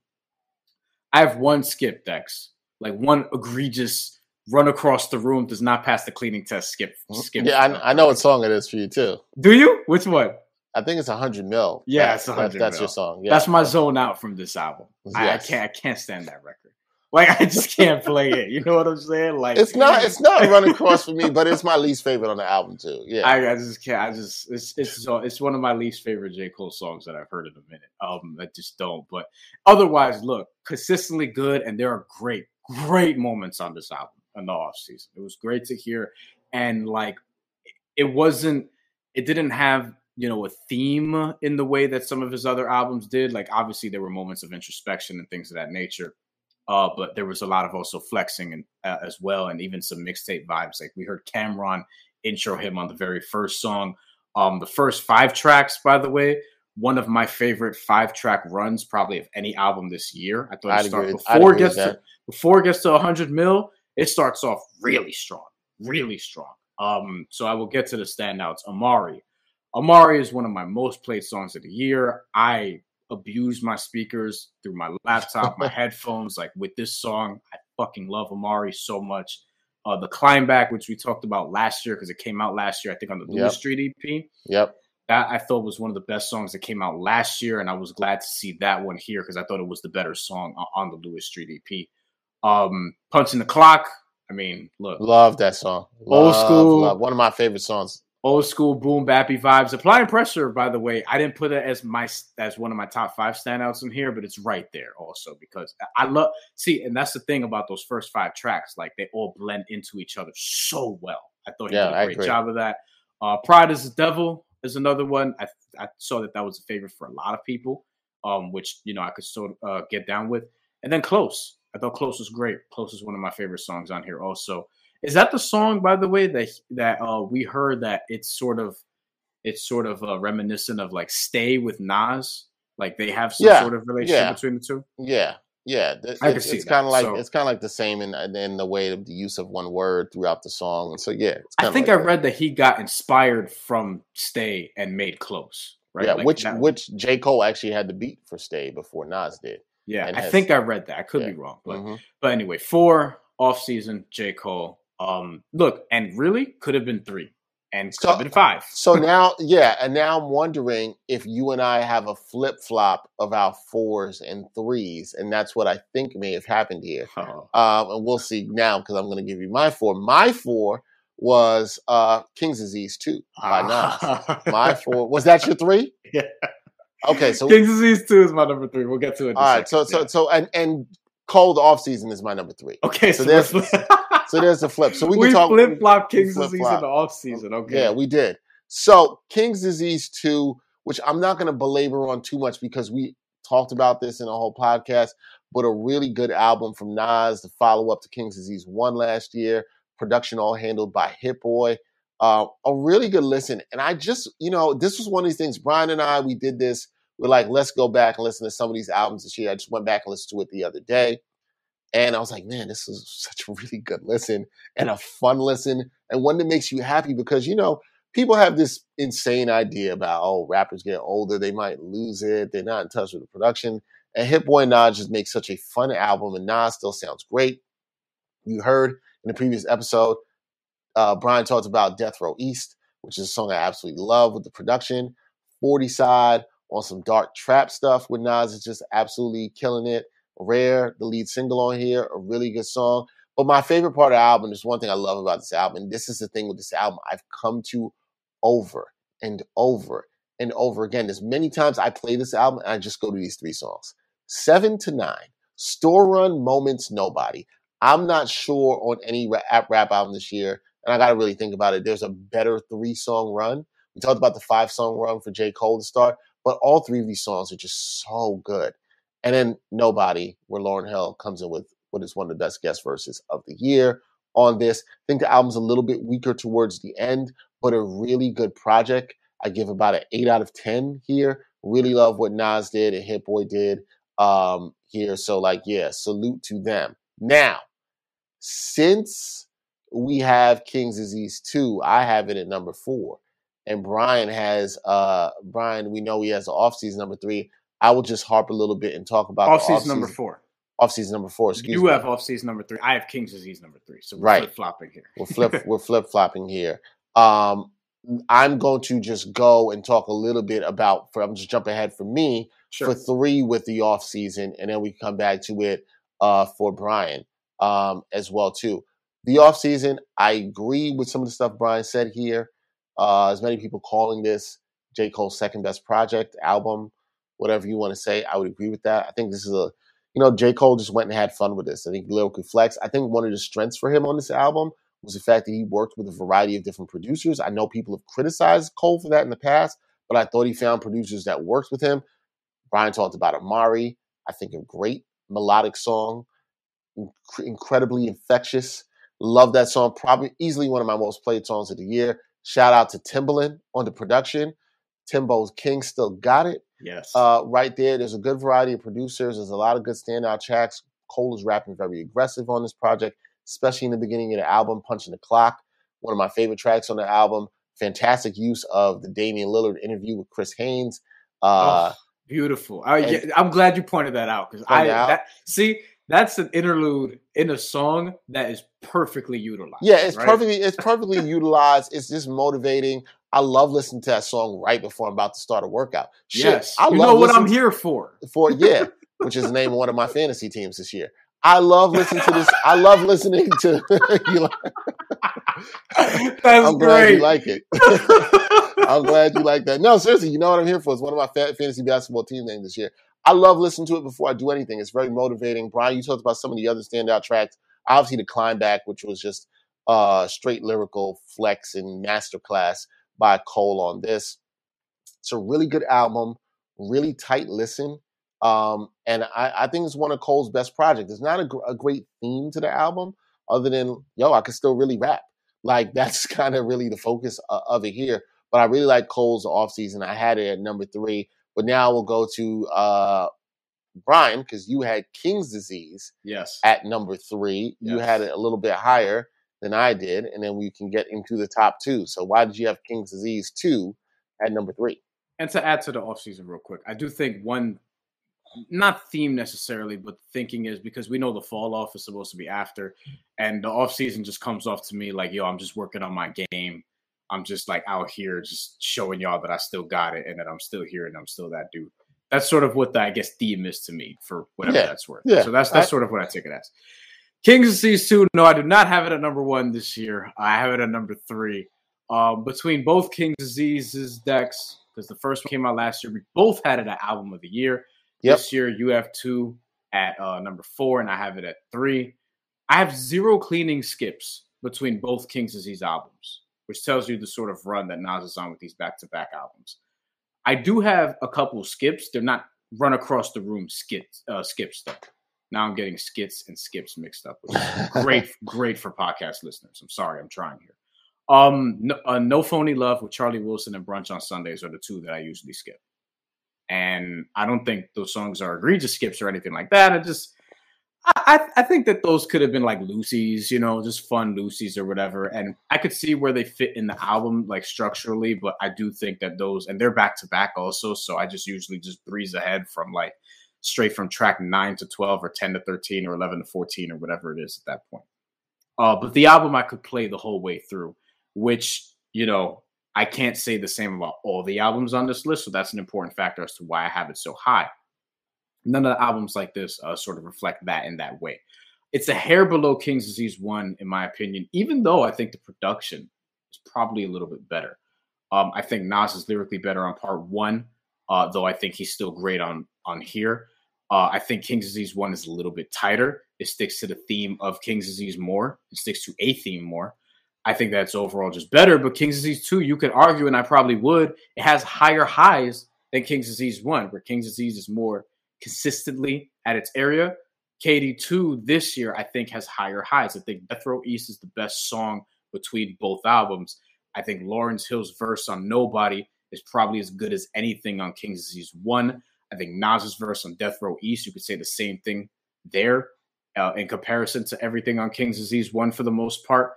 I have one skip, Dex like one egregious run across the room does not pass the cleaning test. Skip, skip. Mm-hmm. Yeah, I, I know what song it is for you too. Do you? Which one? I think it's hundred mil. Yeah, That- it's that- That's mil. your song. Yeah, That's my zone out from this album. I, I can't. I can't stand that record. Like I just can't play it. You know what I'm saying? Like It's not. It's not run across for me, but it's my least favorite on the album too. Yeah. I, I just can't. I just it's it's it's one of my least favorite J Cole songs that I've heard in a minute. Um, I just don't. But otherwise, look, consistently good, and there are great, great moments on this album in the off season. It was great to hear, and like it wasn't. It didn't have you know a theme in the way that some of his other albums did. Like obviously there were moments of introspection and things of that nature. Uh, but there was a lot of also flexing and uh, as well, and even some mixtape vibes. Like we heard Cam'ron intro him on the very first song. Um, the first five tracks, by the way, one of my favorite five track runs, probably of any album this year. I thought I'd it started agree before gets to before it gets to 100 mil. It starts off really strong, really strong. Um, so I will get to the standouts. Amari, Amari is one of my most played songs of the year. I abuse my speakers through my laptop, my headphones. Like with this song, I fucking love Amari so much. Uh, the climb back, which we talked about last year because it came out last year, I think on the Lewis Yep. Street EP. Yep. That I thought was one of the best songs that came out last year, and I was glad to see that one here because I thought it was the better song on the Lewis Street EP. Um, Punching the Clock. I mean, look, Love that song. Old school. love. One of my favorite songs. old school boom bappy vibes. Applying pressure, by the way, I didn't put it as my as one of my top five standouts in here, but it's right there also because I love see, and that's the thing about those first five tracks, like they all blend into each other so well. I thought he Yeah, did a great job of that. Uh, Pride is the Devil is another one. I I saw that that was a favorite for a lot of people, um, which you know I could sort of uh, get down with. And then Close, I thought Close was great. Close is one of my favorite songs on here also. Is that the song, by the way, that that uh, we heard that it's sort of it's sort of uh, reminiscent of like Stay with Nas, like they have some Yeah, sort of relationship yeah. between the two. Yeah. Yeah. I can it's see it's kind of like So- it's kind of like the same in in the way of the use of one word throughout the song. And so yeah, it's I think like I that. read that he got inspired from Stay and made Close. Right? Yeah, Like which that- which J Cole actually had the beat for Stay before Nas did. Yeah, I has- think I read that. I could Yeah. be wrong, but Mhm. but anyway, four off season J Cole. Um, look, and really could have been three, and could have been five. So now, yeah, and now I'm wondering if you and I have a flip flop of our fours and threes, and that's what I think may have happened here. Oh. Um, and we'll see now because I'm going to give you my four. My four was uh, King's Disease two by Nas. My four was that your three? Yeah. Okay, so King's Disease Two is my number three. We'll get to it. All right, so second, so so and and Cole Off Season is my number three. okay. so So, there's- So there's the flip. So we we, can talk. flip flop King's flip-flop. Disease in the off season. Okay. Yeah, we did. So King's Disease 2, which I'm not going to belabor on too much because we talked about this in a whole podcast, but a really good album from Nas, the follow up to King's Disease 1 last year. Production all handled by Hit Boy. Uh, a really good listen. And I just, you know, this was one of these things. Brian and I, we did this. We're like, let's go back and listen to some of these albums this year. I just went back and listened to it the other day. And I was like, man, this is such a really good listen and a fun listen and one that makes you happy because, you know, people have this insane idea about, oh, rappers get older, they might lose it, they're not in touch with the production. And Hit Boy Nas just makes such a fun album, and Nas still sounds great. You heard in the previous episode, uh, Brian talked about Death Row East, which is a song I absolutely love with the production. 40 side on some dark trap stuff with Nas is just absolutely killing it. Rare, the lead single on here, a really good song. But my favorite part of the album, there's one thing I love about this album, and this is the thing with this album I've come to over and over and over again. There's many times I play this album and I just go to these three songs. Seven to nine, Store run moments, nobody. I'm not sure on any rap album this year, and I got to really think about it. There's a better three song run. We talked about the five song run for J. Cole to start, but all three of these songs are just so good. And then Nobody, where Lauryn Hill comes in with what is one of the best guest verses of the year on this. I think the album's a little bit weaker towards the end, but a really good project. I give about an 8 out of 10 here. Really love what Nas did and Hit Boy did um, here. So, like, yeah, salute to them. Now, since we have King's Disease 2, I have it at number four. And Brian has, uh, Brian, we know he has the offseason number three. I will just harp a little bit and talk about off season number four. Off season number four. Excuse you me. have off season number three. I have King's Disease number three. So we're Right. flip flopping here. We're flip we're flip flopping here. Um, I'm going to just go and talk a little bit about. For I'm just jump ahead for me Sure. for three with the off season, and then we come back to it uh, for Brian um, as well too. The off season, I agree with some of the stuff Brian said here. Uh, as many people calling this J Cole's second best project album, whatever you want to say, I would agree with that. I think this is a you know, J. Cole just went and had fun with this. I think lyrically flex. I think one of the strengths for him on this album was the fact that he worked with a variety of different producers. I know people have criticized Cole for that in the past, but I thought he found producers that worked with him. Brian talked about Amari. I think a great melodic song, inc- incredibly infectious. Love that song. Probably easily one of my most played songs of the year. Shout out to Timbaland on the production. Timbo's King still got it yes. uh, right there. There's a good variety of producers. There's a lot of good standout tracks. Cole is rapping very aggressive on this project, especially in the beginning of the album, Punching the Clock. One of my favorite tracks on the album. Fantastic use of the Damian Lillard interview with Chris Haynes. Uh, Oh, beautiful. I, I'm glad you pointed that out because I out. that, see that's an interlude in a song that is perfectly utilized. yeah, it's right? perfectly it's perfectly utilized. It's just motivating. I love listening to that song right before I'm about to start a workout. Shit, Yes, I you love know what I'm here for. for yeah, which is the name of one of my fantasy teams this year. I love listening to this. I love listening to. you like- That's I'm glad you like it. I'm glad you like that. No, seriously, you know what I'm here for. It's one of my fantasy basketball team names this year. I love listening to it before I do anything. It's very motivating. Brian, you talked about some of the other standout tracks. Obviously, the climb back, which was just uh, straight lyrical flex and masterclass by Cole on this. It's a really good album, really tight listen. Um, and I, I think it's one of Cole's best projects. It's not a, gr- a great theme to the album, other than, yo, I could still really rap. Like, that's kind of really the focus uh, of it here. But I really like Cole's offseason. I had it at number three. But now we'll go to uh, Brian, because you had King's Disease yes. at number three. You had it a little bit higher than I did. And then we can get into the top two. So why did you have King's Disease 2 at number three? And to add to the offseason real quick, I do think one not theme necessarily, but thinking is because we know the fall off is supposed to be after, and the offseason just comes off to me like, yo, I'm just working on my game. I'm just like out here just showing y'all that I still got it and that I'm still here and I'm still that dude. That's sort of what the I guess theme is to me for whatever Yeah, that's worth. yeah. So that's that's I- sort of what I take it as. King's Disease 2, no, I do not have it at number one this year. I have it at number three. Um, between both King's Diseases Dex, because the first one came out last year, we both had it at album of the year. Yep. This year, you have two at uh, number four, and I have it at three. I have zero cleaning skips between both King's Disease albums, which tells you the sort of run that Nas is on with these back to back albums. I do have a couple skips. They're not run across the room skits, uh, skips, though. Now I'm getting skits and skips mixed up, which is great, great for podcast listeners. I'm sorry, I'm trying here. Um, no, uh, no phony love with Charlie Wilson and Brunch on Sundays are the two that I usually skip, and I don't think those songs are egregious skips or anything like that. I just, I, I think that those could have been like loosies, you know, just fun loosies or whatever, and I could see where they fit in the album like structurally, but I do think that those and they're back to back also, so I just usually just breeze ahead from like straight from track nine to twelve or ten to thirteen or eleven to fourteen or whatever it is at that point. Uh, but the album I could play the whole way through, which you know I can't say the same about all the albums on this list, so that's an important factor as to why I have it so high. None of the albums like this uh, sort of reflect that in that way. It's a hair below King's Disease one, in my opinion, even though I think the production is probably a little bit better. Um, I think Nas is lyrically better on part one, uh, though I think he's still great on on here. Uh, I think King's Disease One is a little bit tighter. It sticks to the theme of King's Disease more. It sticks to a theme more. I think that's overall just better. But King's Disease 2, you could argue, and I probably would, it has higher highs than King's Disease 1, where King's Disease is more consistently at its area. KD2 this year, I think, has higher highs. I think Death Row East is the best song between both albums. I think Lauryn Hill's verse on Nobody is probably as good as anything on King's Disease 1. I think Nas's verse on Death Row East, you could say the same thing there uh, in comparison to everything on King's Disease 1 for the most part.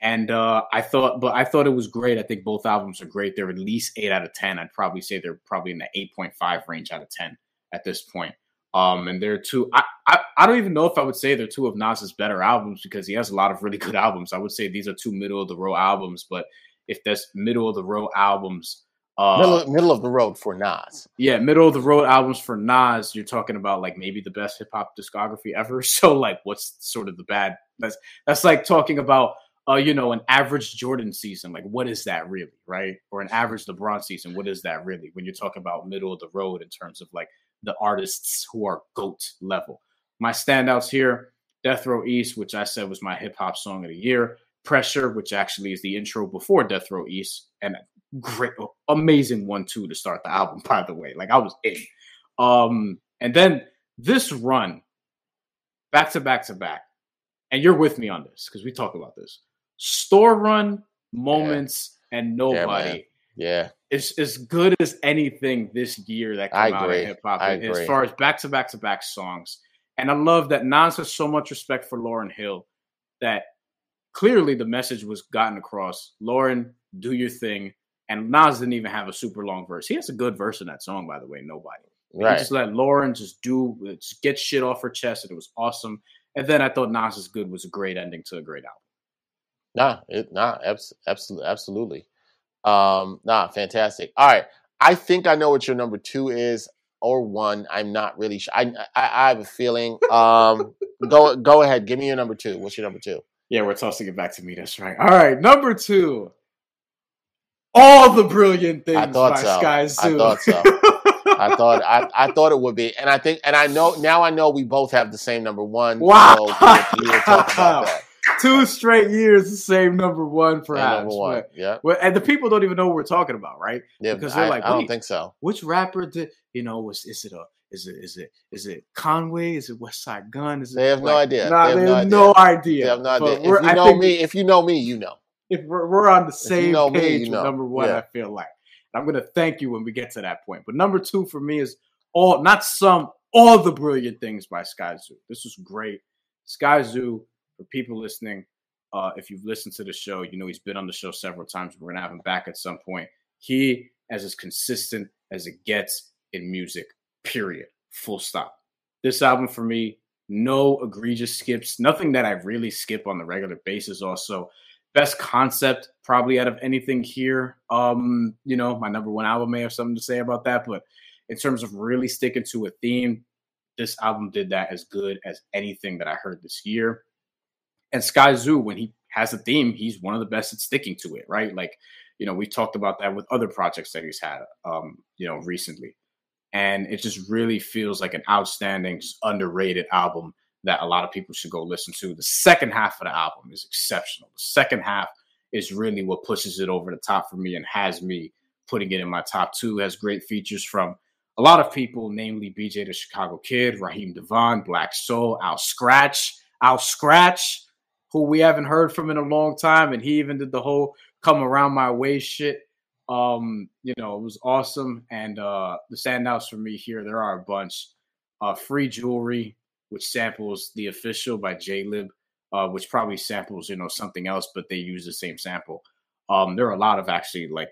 And uh, I thought, but I thought it was great. I think both albums are great. They're at least eight out of 10. I'd probably say they're probably in the 8.5 range out of 10 at this point. Um, and they're two. I, I I don't even know if I would say they're two of Nas's better albums because he has a lot of really good albums. I would say these are two middle of the road albums. But if that's middle of the road albums, uh, middle, middle of the road for Nas. Yeah, middle of the road albums for Nas. You're talking about like maybe the best hip hop discography ever. So like, what's sort of the bad? That's that's like talking about uh, you know, an average Jordan season. Like, what is that really, right? Or an average LeBron season. What is that really? When you're talking about middle of the road in terms of like the artists who are GOAT level. My standouts here Death Row East, which I said was my hip hop song of the year. Pressure, which actually is the intro before Death Row East. And great, amazing one, too, to start the album, by the way. Like, I was in. Um, and then this run, back to back to back. And you're with me on this because we talk about this. Store run moments yeah. and nobody. Yeah, It's as good as anything this year that came out of hip hop as far as back to back to back songs. And I love that Nas has so much respect for Lauryn Hill that clearly the message was gotten across. Lauryn, do your thing. And Nas didn't even have a super long verse. He has a good verse in that song, by the way. Nobody. Right. He just let Lauryn just do, just get shit off her chest, and it was awesome. And then I thought Nas is good was a great ending to a great album. Nah, it nah, absolutely, absolutely. Um, nah, fantastic. All right. I think I know what your number two is or one. I'm not really sure. I, I, I have a feeling. Um, go go ahead. Give me your number two. What's your number two? Yeah, we're tossing it back to me. That's right. All right, number two. All the brilliant things I thought by so. Skyzoo. I thought so. I thought I, I thought it would be, and I think, and I know now. I know we both have the same number one. Wow! So we, we talk about that two straight years the same number one, perhaps. Ah, number one. But, yeah. Well, and the people don't even know what we're talking about, right? Yeah, because they're I, like, I don't think so. Which rapper did you know? Was is it a is it is it is it Conway? Is it Westside Gunn? Is it they have like, no idea. Nah, they, have, no, idea. They have no idea. If you I know me, if you know me, you know. If we're, we're on the same you know page me, you know. number one, yeah. I feel like. I'm gonna thank you when we get to that point. But number two for me is all not some all the brilliant things by Skyzoo. This was great. Skyzoo, for people listening, uh, if you've listened to the show, you know he's been on the show several times. We're gonna have him back at some point. He as as consistent as it gets in music. Period. Full stop. This album for me, no egregious skips. Nothing that I really skip on the regular basis. Also, best concept probably out of anything here. Um, you know, my number one album may have something to say about that, but in terms of really sticking to a theme, this album did that as good as anything that I heard this year. And Skyzoo, when he has a theme, he's one of the best at sticking to it, right? Like, you know, we talked about that with other projects that he's had, um, you know, recently. And it just really feels like an outstanding, underrated album that a lot of people should go listen to. The second half of the album is exceptional. The second half is really what pushes it over the top for me and has me putting it in my top two. It has great features from a lot of people, namely BJ the Chicago Kid, Raheem DeVaughn, Blakk Soul, Al Skratch, Al Skratch, who we haven't heard from in a long time, and he even did the whole come around my way shit. Um, you know, it was awesome. And uh the standouts for me here, there are a bunch. Uh Free Jewelry, which samples the official by Jaylib, uh, which probably samples, you know, something else, but they use the same sample. Um, there are a lot of actually like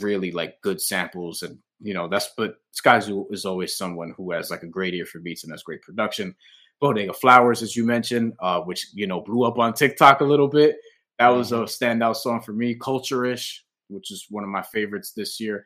really like good samples and you know that's but Skyzoo is always someone who has like a great ear for beats and has great production. Bodega Flowers, as you mentioned, uh, which you know blew up on TikTok a little bit. That was a mm-hmm. standout song for me. Culture-ish, which is one of my favorites this year.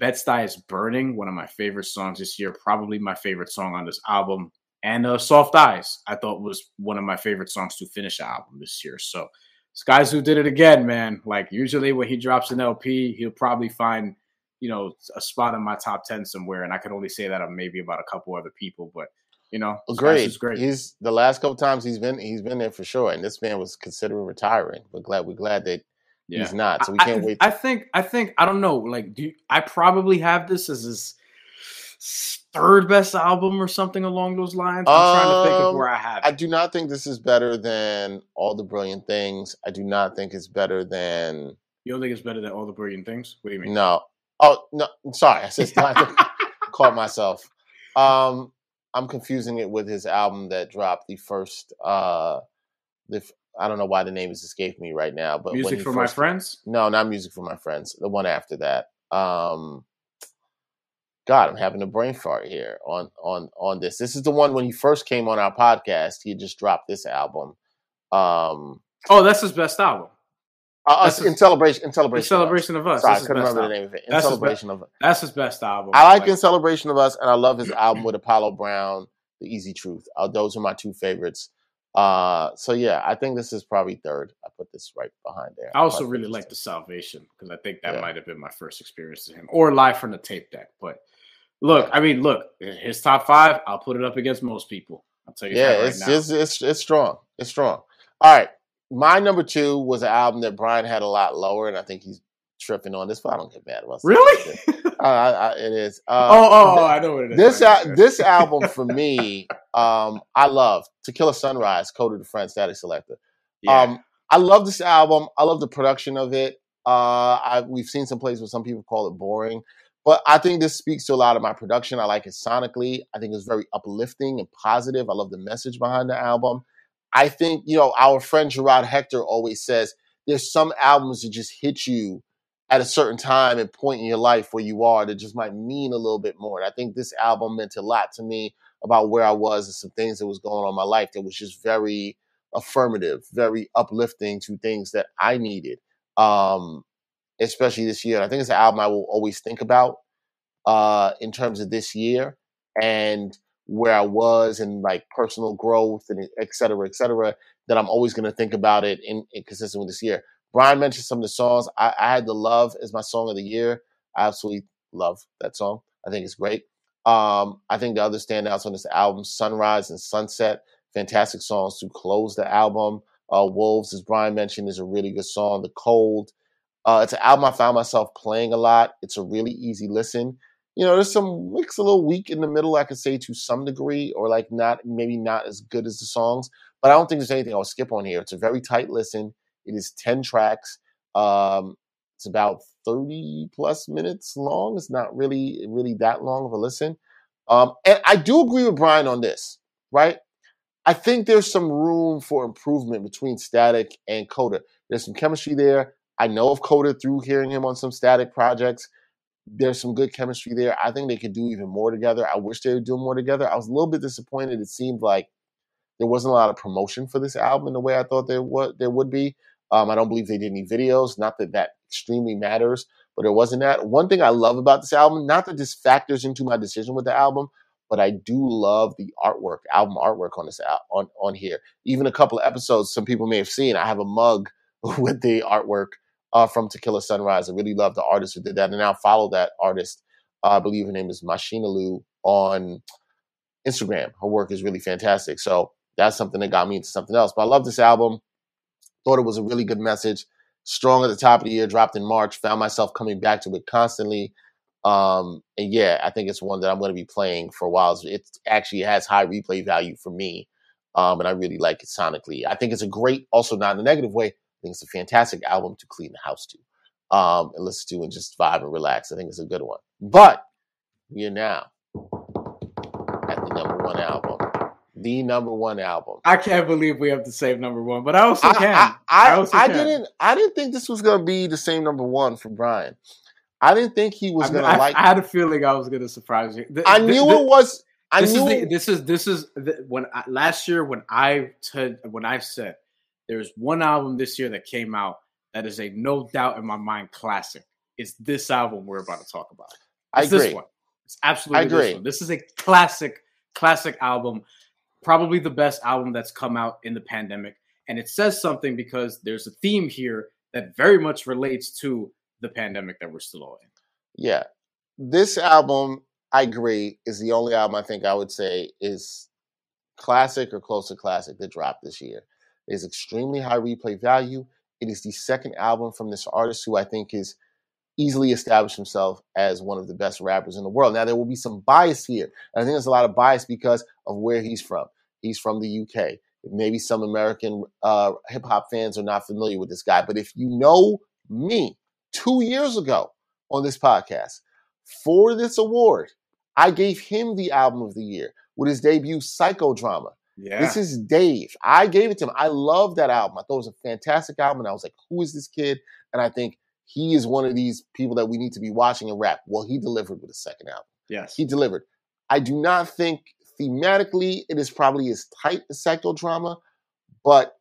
Bed-Stuy is Burning, one of my favorite songs this year. Probably my favorite song on this album. And uh, Soft Eyes, I thought was one of my favorite songs to finish the album this year. So Skyzoo did it again, man. Like usually when he drops an LP, he'll probably find you know, a spot in my top ten somewhere, and I could only say that of maybe about a couple other people, but you know, great. great. He's the last couple times he's been he's been there for sure, and this man was considering retiring. We're glad we're glad that yeah. he's not. So we can't I, wait. I think I think I don't know. Like, do you, I probably have this as his third best album or something along those lines? I'm um, trying to think of um, where I have. It. I do not think this is better than All the Brilliant Things. I do not think it's better than. You don't think it's better than All the Brilliant Things? What do you mean? No. Oh no. Sorry, I just caught myself. Um, I'm confusing it with his album that dropped the first. Uh, the I don't know why the name is escaping me right now, but music for first, my friends. No, not music for my friends. The one after that. Um, God, I'm having a brain fart here on on on this. This is the one when he first came on our podcast. He just dropped this album. Um, oh, that's his best album. Uh, in his, celebration, in celebration, in celebration of us. Of us. Sorry, I couldn't remember album. the name of it. In that's celebration of that's his best album. I like, like in celebration of us, and I love his album with Apollo Brown, The Easy Truth. Uh, those are my two favorites. Uh, so yeah, I think this is probably third. I put this right behind there. I also really like the Salvation because I think that yeah. might have been my first experience to him, or live from the tape deck. But look, I mean, look, his top five. I'll put it up against most people. I'll tell you. Yeah, right it's, it's it's it's strong. It's strong. All right, my number two was an album that Brian had a lot lower, and I think he's tripping on this. But I don't get mad about Really? uh, I, it is. Uh, oh, oh, oh, I know what it is. This uh, this album for me, um, I love To Kill a Sunrise, Kota the Friend Statik Selektah. Yeah. Um, I love this album. I love the production of it. Uh, I, we've seen some places where some people call it boring, but I think this speaks to a lot of my production. I like it sonically. I think it's very uplifting and positive. I love the message behind the album. I think, you know, our friend Gerard Hector always says there's some albums that just hit you at a certain time and point in your life where you are that just might mean a little bit more. And I think this album meant a lot to me about where I was and some things that was going on in my life that was just very affirmative, very uplifting to things that I needed, um, especially this year. And I think it's an album I will always think about uh, in terms of this year. And where I was and like personal growth and et cetera, et cetera, that I'm always going to think about it in, in, consistent with this year. Brian mentioned some of the songs. I, I, had the love as my song of the year. I absolutely love that song. I think it's great. Um, I think the other standouts on this album, Sunrise and Sunset, fantastic songs to close the album. Uh, Wolves, as Brian mentioned, is a really good song. The Cold. Uh, it's an album I found myself playing a lot. It's a really easy listen you know, there's some it's a little weak in the middle, I could say to some degree, or like not maybe not as good as the songs. But I don't think there's anything I'll skip on here. It's a very tight listen. It is 10 tracks. Um, it's about 30 plus minutes long. It's not really, really that long of a listen. Um, and I do agree with Brian on this, right? I think there's some room for improvement between Statik and Kota. There's some chemistry there. I know of Kota through hearing him on some Statik projects there's some good chemistry there. I think they could do even more together. I wish they would do more together. I was a little bit disappointed. It seemed like there wasn't a lot of promotion for this album in the way I thought there would there would be. Um, I don't believe they did any videos. Not that that extremely matters, but there wasn't that. One thing I love about this album, not that this factors into my decision with the album, but I do love the artwork, album artwork on this on on here. Even a couple of episodes, some people may have seen. I have a mug with the artwork uh, from Tequila Sunrise. I really love the artist who did that, and now follow that artist. Uh, I believe her name is Machina Lu on Instagram. Her work is really fantastic. So that's something that got me into something else. But I love this album. Thought it was a really good message. Strong at the top of the year, dropped in March. Found myself coming back to it constantly. Um, and yeah, I think it's one that I'm going to be playing for a while. It actually has high replay value for me. Um, and I really like it sonically. I think it's a great, also not in a negative way, think it's a fantastic album to clean the house to um, and listen to and just vibe and relax. I think it's a good one. But we are now at the number one album. The number one album. I can't believe we have the same number one, but I also can. I, I, I, also I can. didn't. I didn't think this was going to be the same number one for Brian. I didn't think he was going to like. I had a feeling I was going to surprise you. I knew it was. I this knew is the, this is this is the, when I, last year when I when I said there's one album this year that came out that is a no doubt in my mind classic. It's this album we're about to talk about. It's I agree. this one. It's absolutely this one. This is a classic, classic album. Probably the best album that's come out in the pandemic. And it says something because there's a theme here that very much relates to the pandemic that we're still all in. Yeah. This album, I agree, is the only album I think I would say is classic or close to classic that dropped this year. Is extremely high replay value. It is the second album from this artist who I think is easily established himself as one of the best rappers in the world. Now there will be some bias here. And I think there's a lot of bias because of where he's from. He's from the UK. Maybe some American uh, hip hop fans are not familiar with this guy, but if you know me, two years ago on this podcast for this award, I gave him the album of the year with his debut Psychodrama. Yeah. This is Dave. I gave it to him. I love that album. I thought it was a fantastic album. And I was like, who is this kid? And I think he is one of these people that we need to be watching and rap. Well, he delivered with the second album. yes. He delivered. I do not think thematically it is probably as tight as psychodrama, but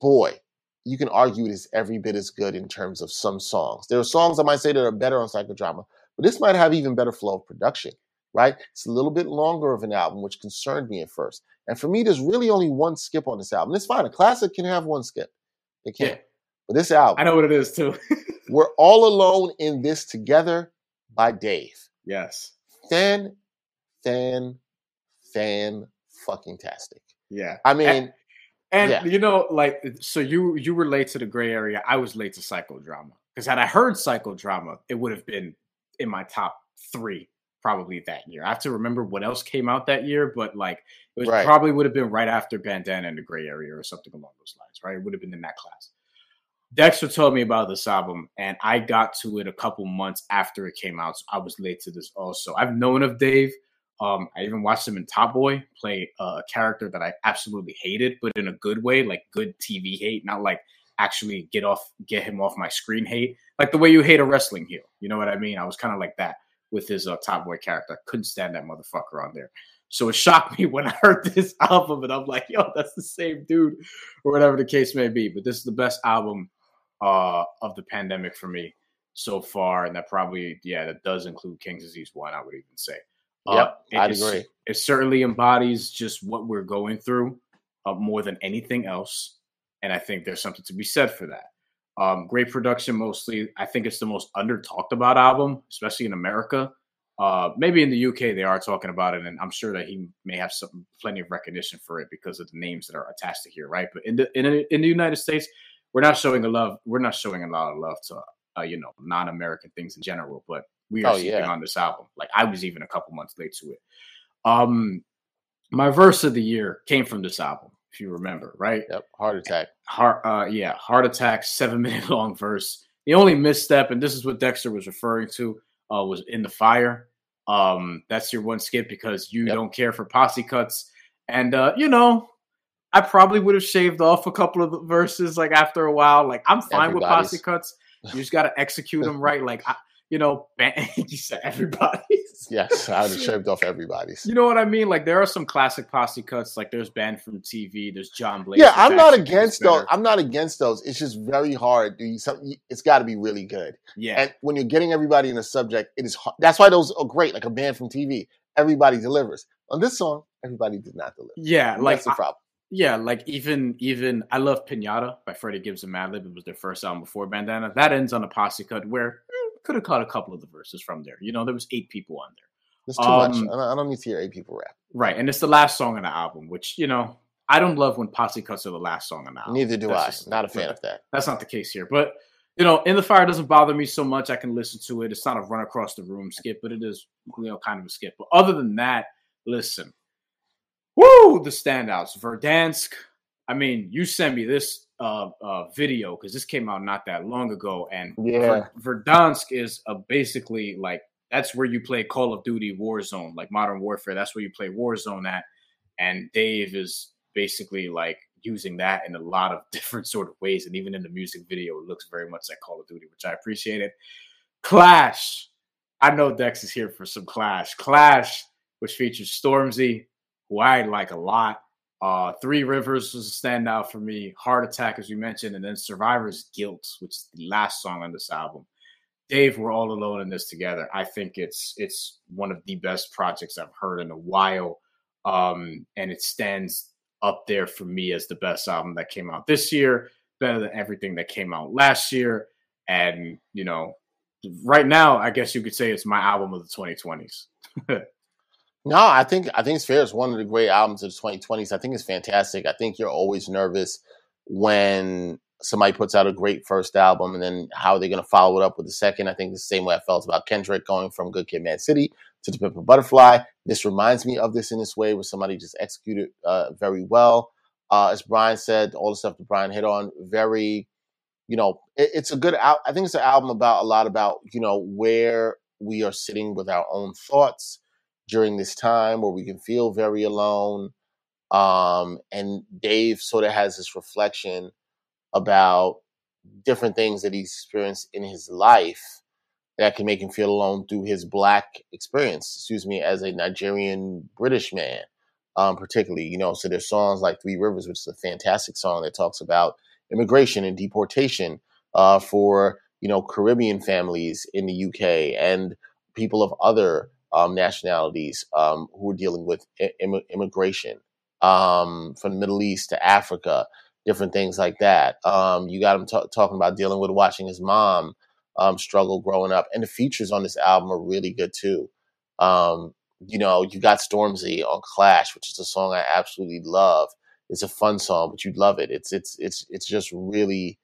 boy, you can argue it is every bit as good in terms of some songs. There are songs I might say that are better on psychodrama, but this might have even better flow of production, right? It's a little bit longer of an album, which concerned me at first. And for me, there's really only one skip on this album. It's fine. A classic can have one skip. It can. Yeah. But this album, I know what it is too. We're All Alone in This Together by Dave. yes. Fan, fan, fan fucking tastic. Yeah. I mean, And Yeah. you know, like, so you you were late to the gray area. I was late to psychodrama because had I heard psychodrama, it would have been in my top three probably that year. I have to remember what else came out that year, but like it was Right. probably would have been right after Bandana and the Gray Area or something along those lines, right? It would have been in that class. Dexter told me about this album, and I got to it a couple months after it came out. So I was late to this also. I've known of Dave. Um, I even watched him in Top Boy play uh, a character that I absolutely hated, but in a good way, like good TV hate, not like actually get off, get him off my screen hate, like the way you hate a wrestling heel. You know what I mean? I was kind of like that with his uh, Top Boy character. I couldn't stand that motherfucker on there. So it shocked me when I heard this album, and I'm like, yo, that's the same dude, or whatever the case may be. But this is the best album uh, of the pandemic for me so far, and that probably, yeah, that does include King's Disease One. I would even say. Uh, Yep, it I'd agree. It certainly embodies just what we're going through uh, more than anything else, and I think there's something to be said for that. Um, great production, mostly. I think it's the most under talked about album, especially in America. Uh, maybe in the UK they are talking about it, and I'm sure that he may have some plenty of recognition for it because of the names that are attached to here, right? But in the in, in the United States, we're not showing a love. We're not showing a lot of love to uh, you know non-American things in general, but we are Oh, yeah. on this album. Like I was even a couple months late to it. Um, my verse of the year came from this album, if you remember, right? Yep, heart attack. Heart, uh, yeah, heart attack, seven minute long verse. The only misstep, and this is what Dexter was referring to, uh, was in the fire. Um, that's your one skip because you Yep. don't care for posse cuts, and uh, you know, I probably would have shaved off a couple of verses like after a while. Like I'm fine with posse cuts. You just got to execute them right. Like I, you know, ban- you said everybody's. Yes, I would have shaved off everybody's. You know what I mean? Like there are some classic posse cuts. Like there's banned from TV. There's John Blaze. Yeah, I'm not against those. I'm not against those. It's just very hard. You- It's got to be really good. Yeah, And when you're getting everybody in a subject, it is hard. That's why those are great. Like a band from TV, everybody delivers. On this song, everybody did not deliver. yeah. And Like that's the I- problem. yeah, like even even I love Pinata by Freddie Gibbs and Madlib. It was their first album before Bandana. That ends on a posse cut where could have caught a couple of the verses from there. You know, there was eight people on there. It's too much. um, I don't, I don't need to hear eight people rap. Right, and it's the last song on the album, which you know I don't love when posse cuts are the last song on the album. Neither do That's I. just- Not a fan of that. That's not the case here, but you know, in the fire doesn't bother me so much. I can listen to it. It's not a run across the room skip, but it is you know kind of a skip. But other than that, listen, woo, the standouts. Verdansk. I mean, you send me this uh, uh, video because this came out not that long ago, and Yeah. Verdansk is a basically like that's where you play Call of Duty Warzone, like Modern Warfare. That's where you play Warzone at, and Dave is basically like using that in a lot of different sort of ways, and even in the music video, it looks very much like Call of Duty, which I appreciated. Clash. I know Dex is here for some Clash. Clash, which features Stormzy, who I like a lot. Uh, Three Rivers was a standout for me. Heart Attack, as we mentioned, and then Survivor's Guilt, which is the last song on this album. Dave, we're all alone in this together. I think it's it's one of the best projects I've heard in a while, um, and it stands up there for me as the best album that came out this year, better than everything that came out last year. And you know, right now, I guess you could say it's my album of the 2020s. no, I think I think fair. It's one of the great albums of the 2020s. I think it's fantastic. I think you're always nervous when somebody puts out a great first album and then how are they going to follow it up with the second. I think the same way I felt about Kendrick going from Good Kid, Mad City to The Pimp a Butterfly. This reminds me of this in this way, where somebody just executed uh, very well. Uh, as Brian said, all the stuff that Brian hit on, very, you know, it, it's a good. I think it's an album about a lot about you know where we are sitting with our own thoughts during this time, where we can feel very alone. Um, and Dave sort of has this reflection about different things that he's experienced in his life that can make him feel alone through his black experience, excuse me, as a Nigerian British man, um, particularly. You know, so there's songs like Three Rivers, which is a fantastic song that talks about immigration and deportation uh, for, you know, Caribbean families in the UK and people of other um, nationalities um, who are dealing with Im- immigration um, from the Middle East to Africa, different things like that. Um, you got him t- talking about dealing with watching his mom um, struggle growing up. And the features on this album are really good too. Um, you know, you got Stormzy on Clash, which is a song I absolutely love. It's a fun song, but you love it. It's it's it's it's just really,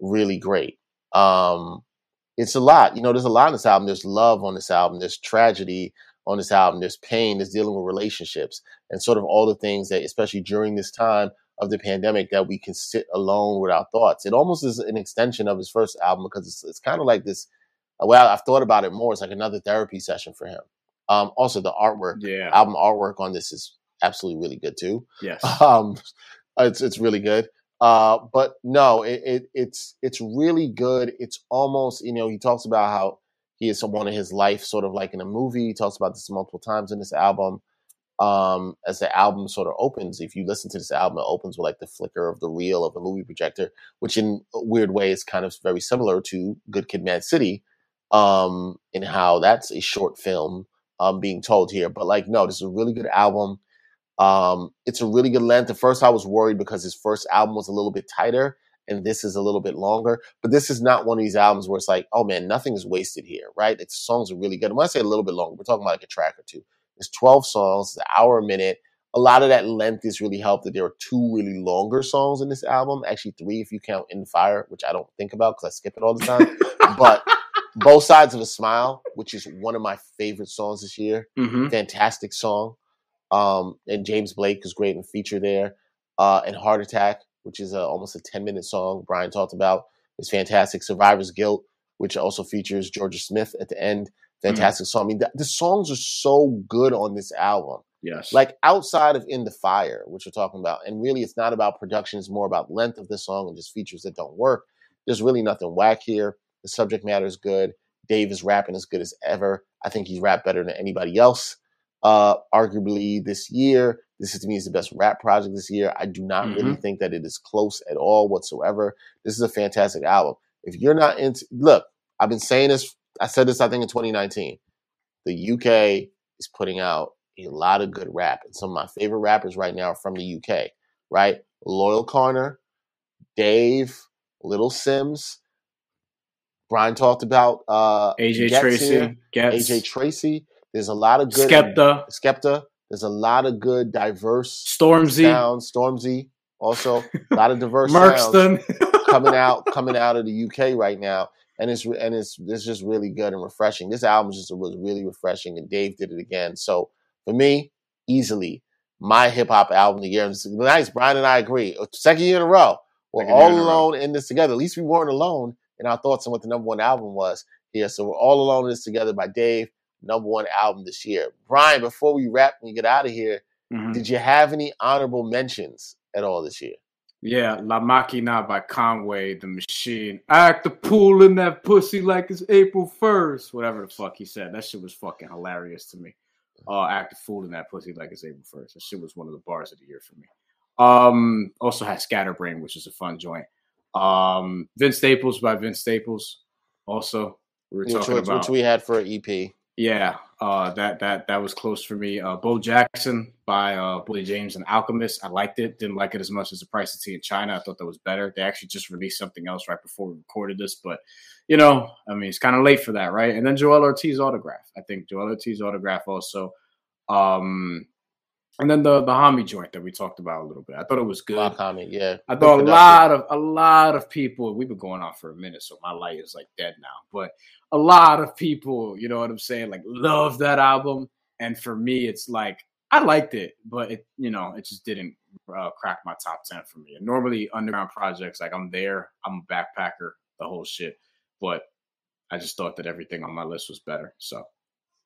really great. Um, it's a lot. You know, there's a lot on this album. There's love on this album. There's tragedy on this album. There's pain. There's dealing with relationships and sort of all the things that, especially during this time, of the pandemic that we can sit alone with our thoughts. It almost is an extension of his first album because it's, it's kind of like this. Well, I've thought about it more. It's like another therapy session for him. Um, also, the artwork, yeah, album artwork on this is absolutely really good too. Yes, um, it's it's really good. Uh, but no, it, it it's it's really good. It's almost you know he talks about how he is someone in his life, sort of like in a movie. He talks about this multiple times in this album um, as the album sort of opens. If you listen to this album, it opens with like the flicker of the reel of a movie projector, which in a weird way is kind of very similar to Good Kid, Mad City, um, in how that's a short film um, being told here. But like, no, this is a really good album. Um, it's a really good length. At first, I was worried because his first album was a little bit tighter, and this is a little bit longer. But this is not one of these albums where it's like, oh man, nothing is wasted here, right? It's songs are really good. And when I say a little bit longer, we're talking about like a track or two. It's 12 songs, it's an hour a minute. A lot of that length is really helped that there are two really longer songs in this album. Actually, three if you count In Fire, which I don't think about because I skip it all the time. but Both Sides of a Smile, which is one of my favorite songs this year. Mm-hmm. Fantastic song. Um, and James Blake is great and feature there. Uh, and Heart Attack, which is a, almost a 10 minute song Brian talked about, is fantastic. Survivor's Guilt, which also features Jorja Smith at the end, Mm. fantastic mm. song. I mean, the, the, songs are so good on this album. Yes. Like outside of In the Fire, which we're talking about, and really it's not about production, it's more about length of the song and just features that don't work. There's really nothing whack here. The subject matter is good. Dave is rapping as good as ever. I think he's rapped better than anybody else. Uh, arguably this year, this is to me is the best rap project this year. I do not mm-hmm. really think that it is close at all whatsoever. This is a fantastic album. If you're not into, look, I've been saying this I said this, I think, in 2019. The UK is putting out a lot of good rap. And some of my favorite rappers right now are from the UK, right? Loyle Carner, Dave, Little Simz. Brian talked about uh, AJ Gets Tracey. Here, AJ Tracey. There's a lot of good Skepta. Skepta. There's a lot of good diverse Stormzy sounds. Stormzy also a lot of diverse sounds coming out coming out of the UK right now and it's and it's it's just really good and refreshing. This album just was really refreshing, and Dave did it again. So for me, easily my hip hop album of the year. And it's nice, Brian and I agree. Uh, second year in a row, we're Second all alone in this together. At least we weren't alone in our thoughts on what the number one album was here. So we're all alone in this together by Dave. Number one album this year. Brian, before we wrap and get out of here, mm-hmm. did you have any honorable mentions at all this year? Yeah, La Maquina by Conway, the machine. Act the pool in that pussy like it's April 1st. Whatever the fuck he said. That shit was fucking hilarious to me. Uh, act the fool in that pussy like it's April 1st. That shit was one of the bars of the year for me. Um, also had Scatterbrain, which is a fun joint. Um, Vince Staples by Vince Staples. Also, we were talking which, about which we had for an EP. Yeah, uh, that that that was close for me. Uh, Bo Jackson by uh, Boldy James and Alchemist. I liked it. Didn't like it as much as the Price of Tea in China. I thought that was better. They actually just released something else right before we recorded this, but you know, I mean, it's kind of late for that, right? And then Joell Ortiz autograph. I think Joell Ortiz autograph also. Um, and then the the Hami joint that we talked about a little bit. I thought it was good. My comment, yeah. I thought a lot of a lot of people. We've been going on for a minute, so my light is like dead now. But a lot of people, you know what I'm saying, like love that album. And for me, it's like I liked it, but it you know it just didn't uh, crack my top ten for me. And normally underground projects, like I'm there, I'm a backpacker, the whole shit. But I just thought that everything on my list was better. So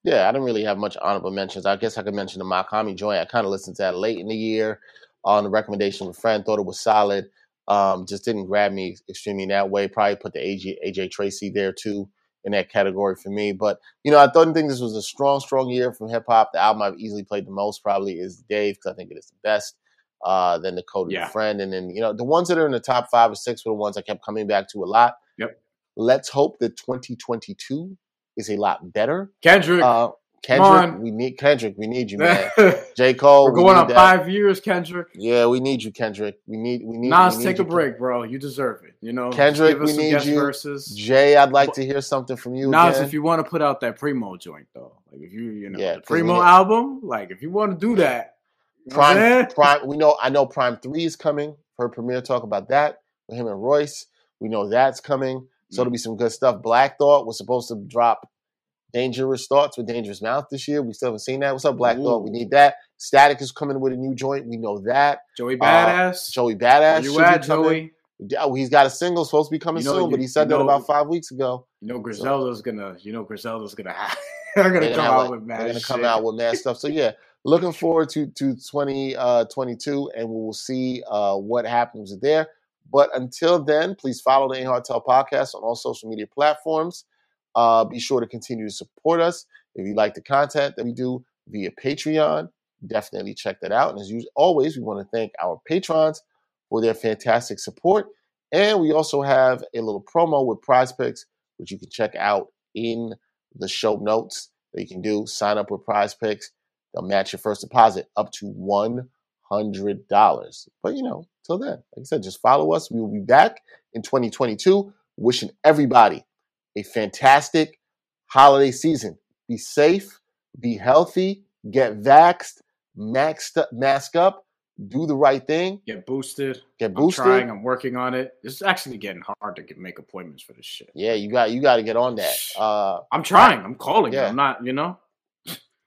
yeah, I didn't really have much honorable mentions. I guess I could mention the Mach-Hommy joint. I kind of listened to that late in the year on the recommendation of a friend. Thought it was solid. Um, just didn't grab me extremely that way. Probably put the AJ, AJ Tracey there too in that category for me. But you know, I don't think this was a strong, strong year from hip hop. The album I've easily played the most probably is Dave because I think it is the best. Uh, then the Kota Yeah. the Friend, and then you know the ones that are in the top five or six were the ones I kept coming back to a lot. Yep. Let's hope that 2022 is a lot better. Kendrick, Uh, Kendrick, we need Kendrick. We need you, man. J Cole, we're going need on that. five years, Kendrick. Yeah, we need you, Kendrick. We need, we need. Nas, we need take a you. break, bro. You deserve it. You know, Kendrick, we need you. verses. Jay, I'd like to hear something from you Nas, again. if you want to put out that primo joint though, like if you you know Yeah, primo need- album, like if you want to do that, you know what I'm PRhyme? PRhyme. We know. I know PRhyme Three is coming. Heard Premier talk about that with him and Royce. We know that's coming. So Mm. there'll be some good stuff. Black Thought was supposed to drop Dangerous Thoughts with Dangerous Mouth this year. We still haven't seen that. What's up, Black Thought? We need that. Statik is coming with a new joint. We know that. Joey Uh, Badass. Joey Where Badass. you at. Joey? Oh, he's got a single supposed to be coming You know, soon, but he said that know- about five weeks ago. You know Griselda's gonna. You know Griselda's gonna have. They're gonna They're come out like- with mad they're gonna come out with mad stuff. So yeah, looking forward to to twenty uh, twenty two, and we will see uh, what happens there. But until then, please follow the Ain't Hard Tell podcast on all social media platforms. Uh, be sure to continue to support us. If you like the content that we do via Patreon, definitely check that out. And as always, we want to thank our patrons for their fantastic support. And we also have a little promo with Prize Picks, which you can check out in the show notes that you can do. Sign up with Prize Picks. They'll match your first deposit up to one hundred dollars. But you know, till then, like I said, just follow us. We will be back in 2022. Wishing everybody a fantastic holiday season. Be safe, be healthy, get vaxxed, maxed up, mask up, do the right thing, Get boosted. get boosted. I'm trying. I'm working on it. It's actually getting hard to get, make appointments for this shit. Yeah, you got you got to get on that. Uh, I'm trying. I'm calling. Yeah. I'm not. You know.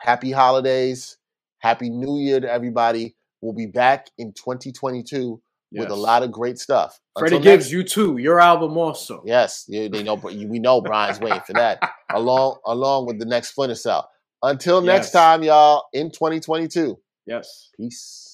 happy holidays, happy New Year to everybody. We'll be back in 2022 with a lot of great stuff. Freddie Until Gibbs, next- you too. Your album also. Yes, you, they know. but We know Brian's waiting for that, along along with the next Splinter Cell. Until next Yes. time, y'all. In 2022. Yes. Peace.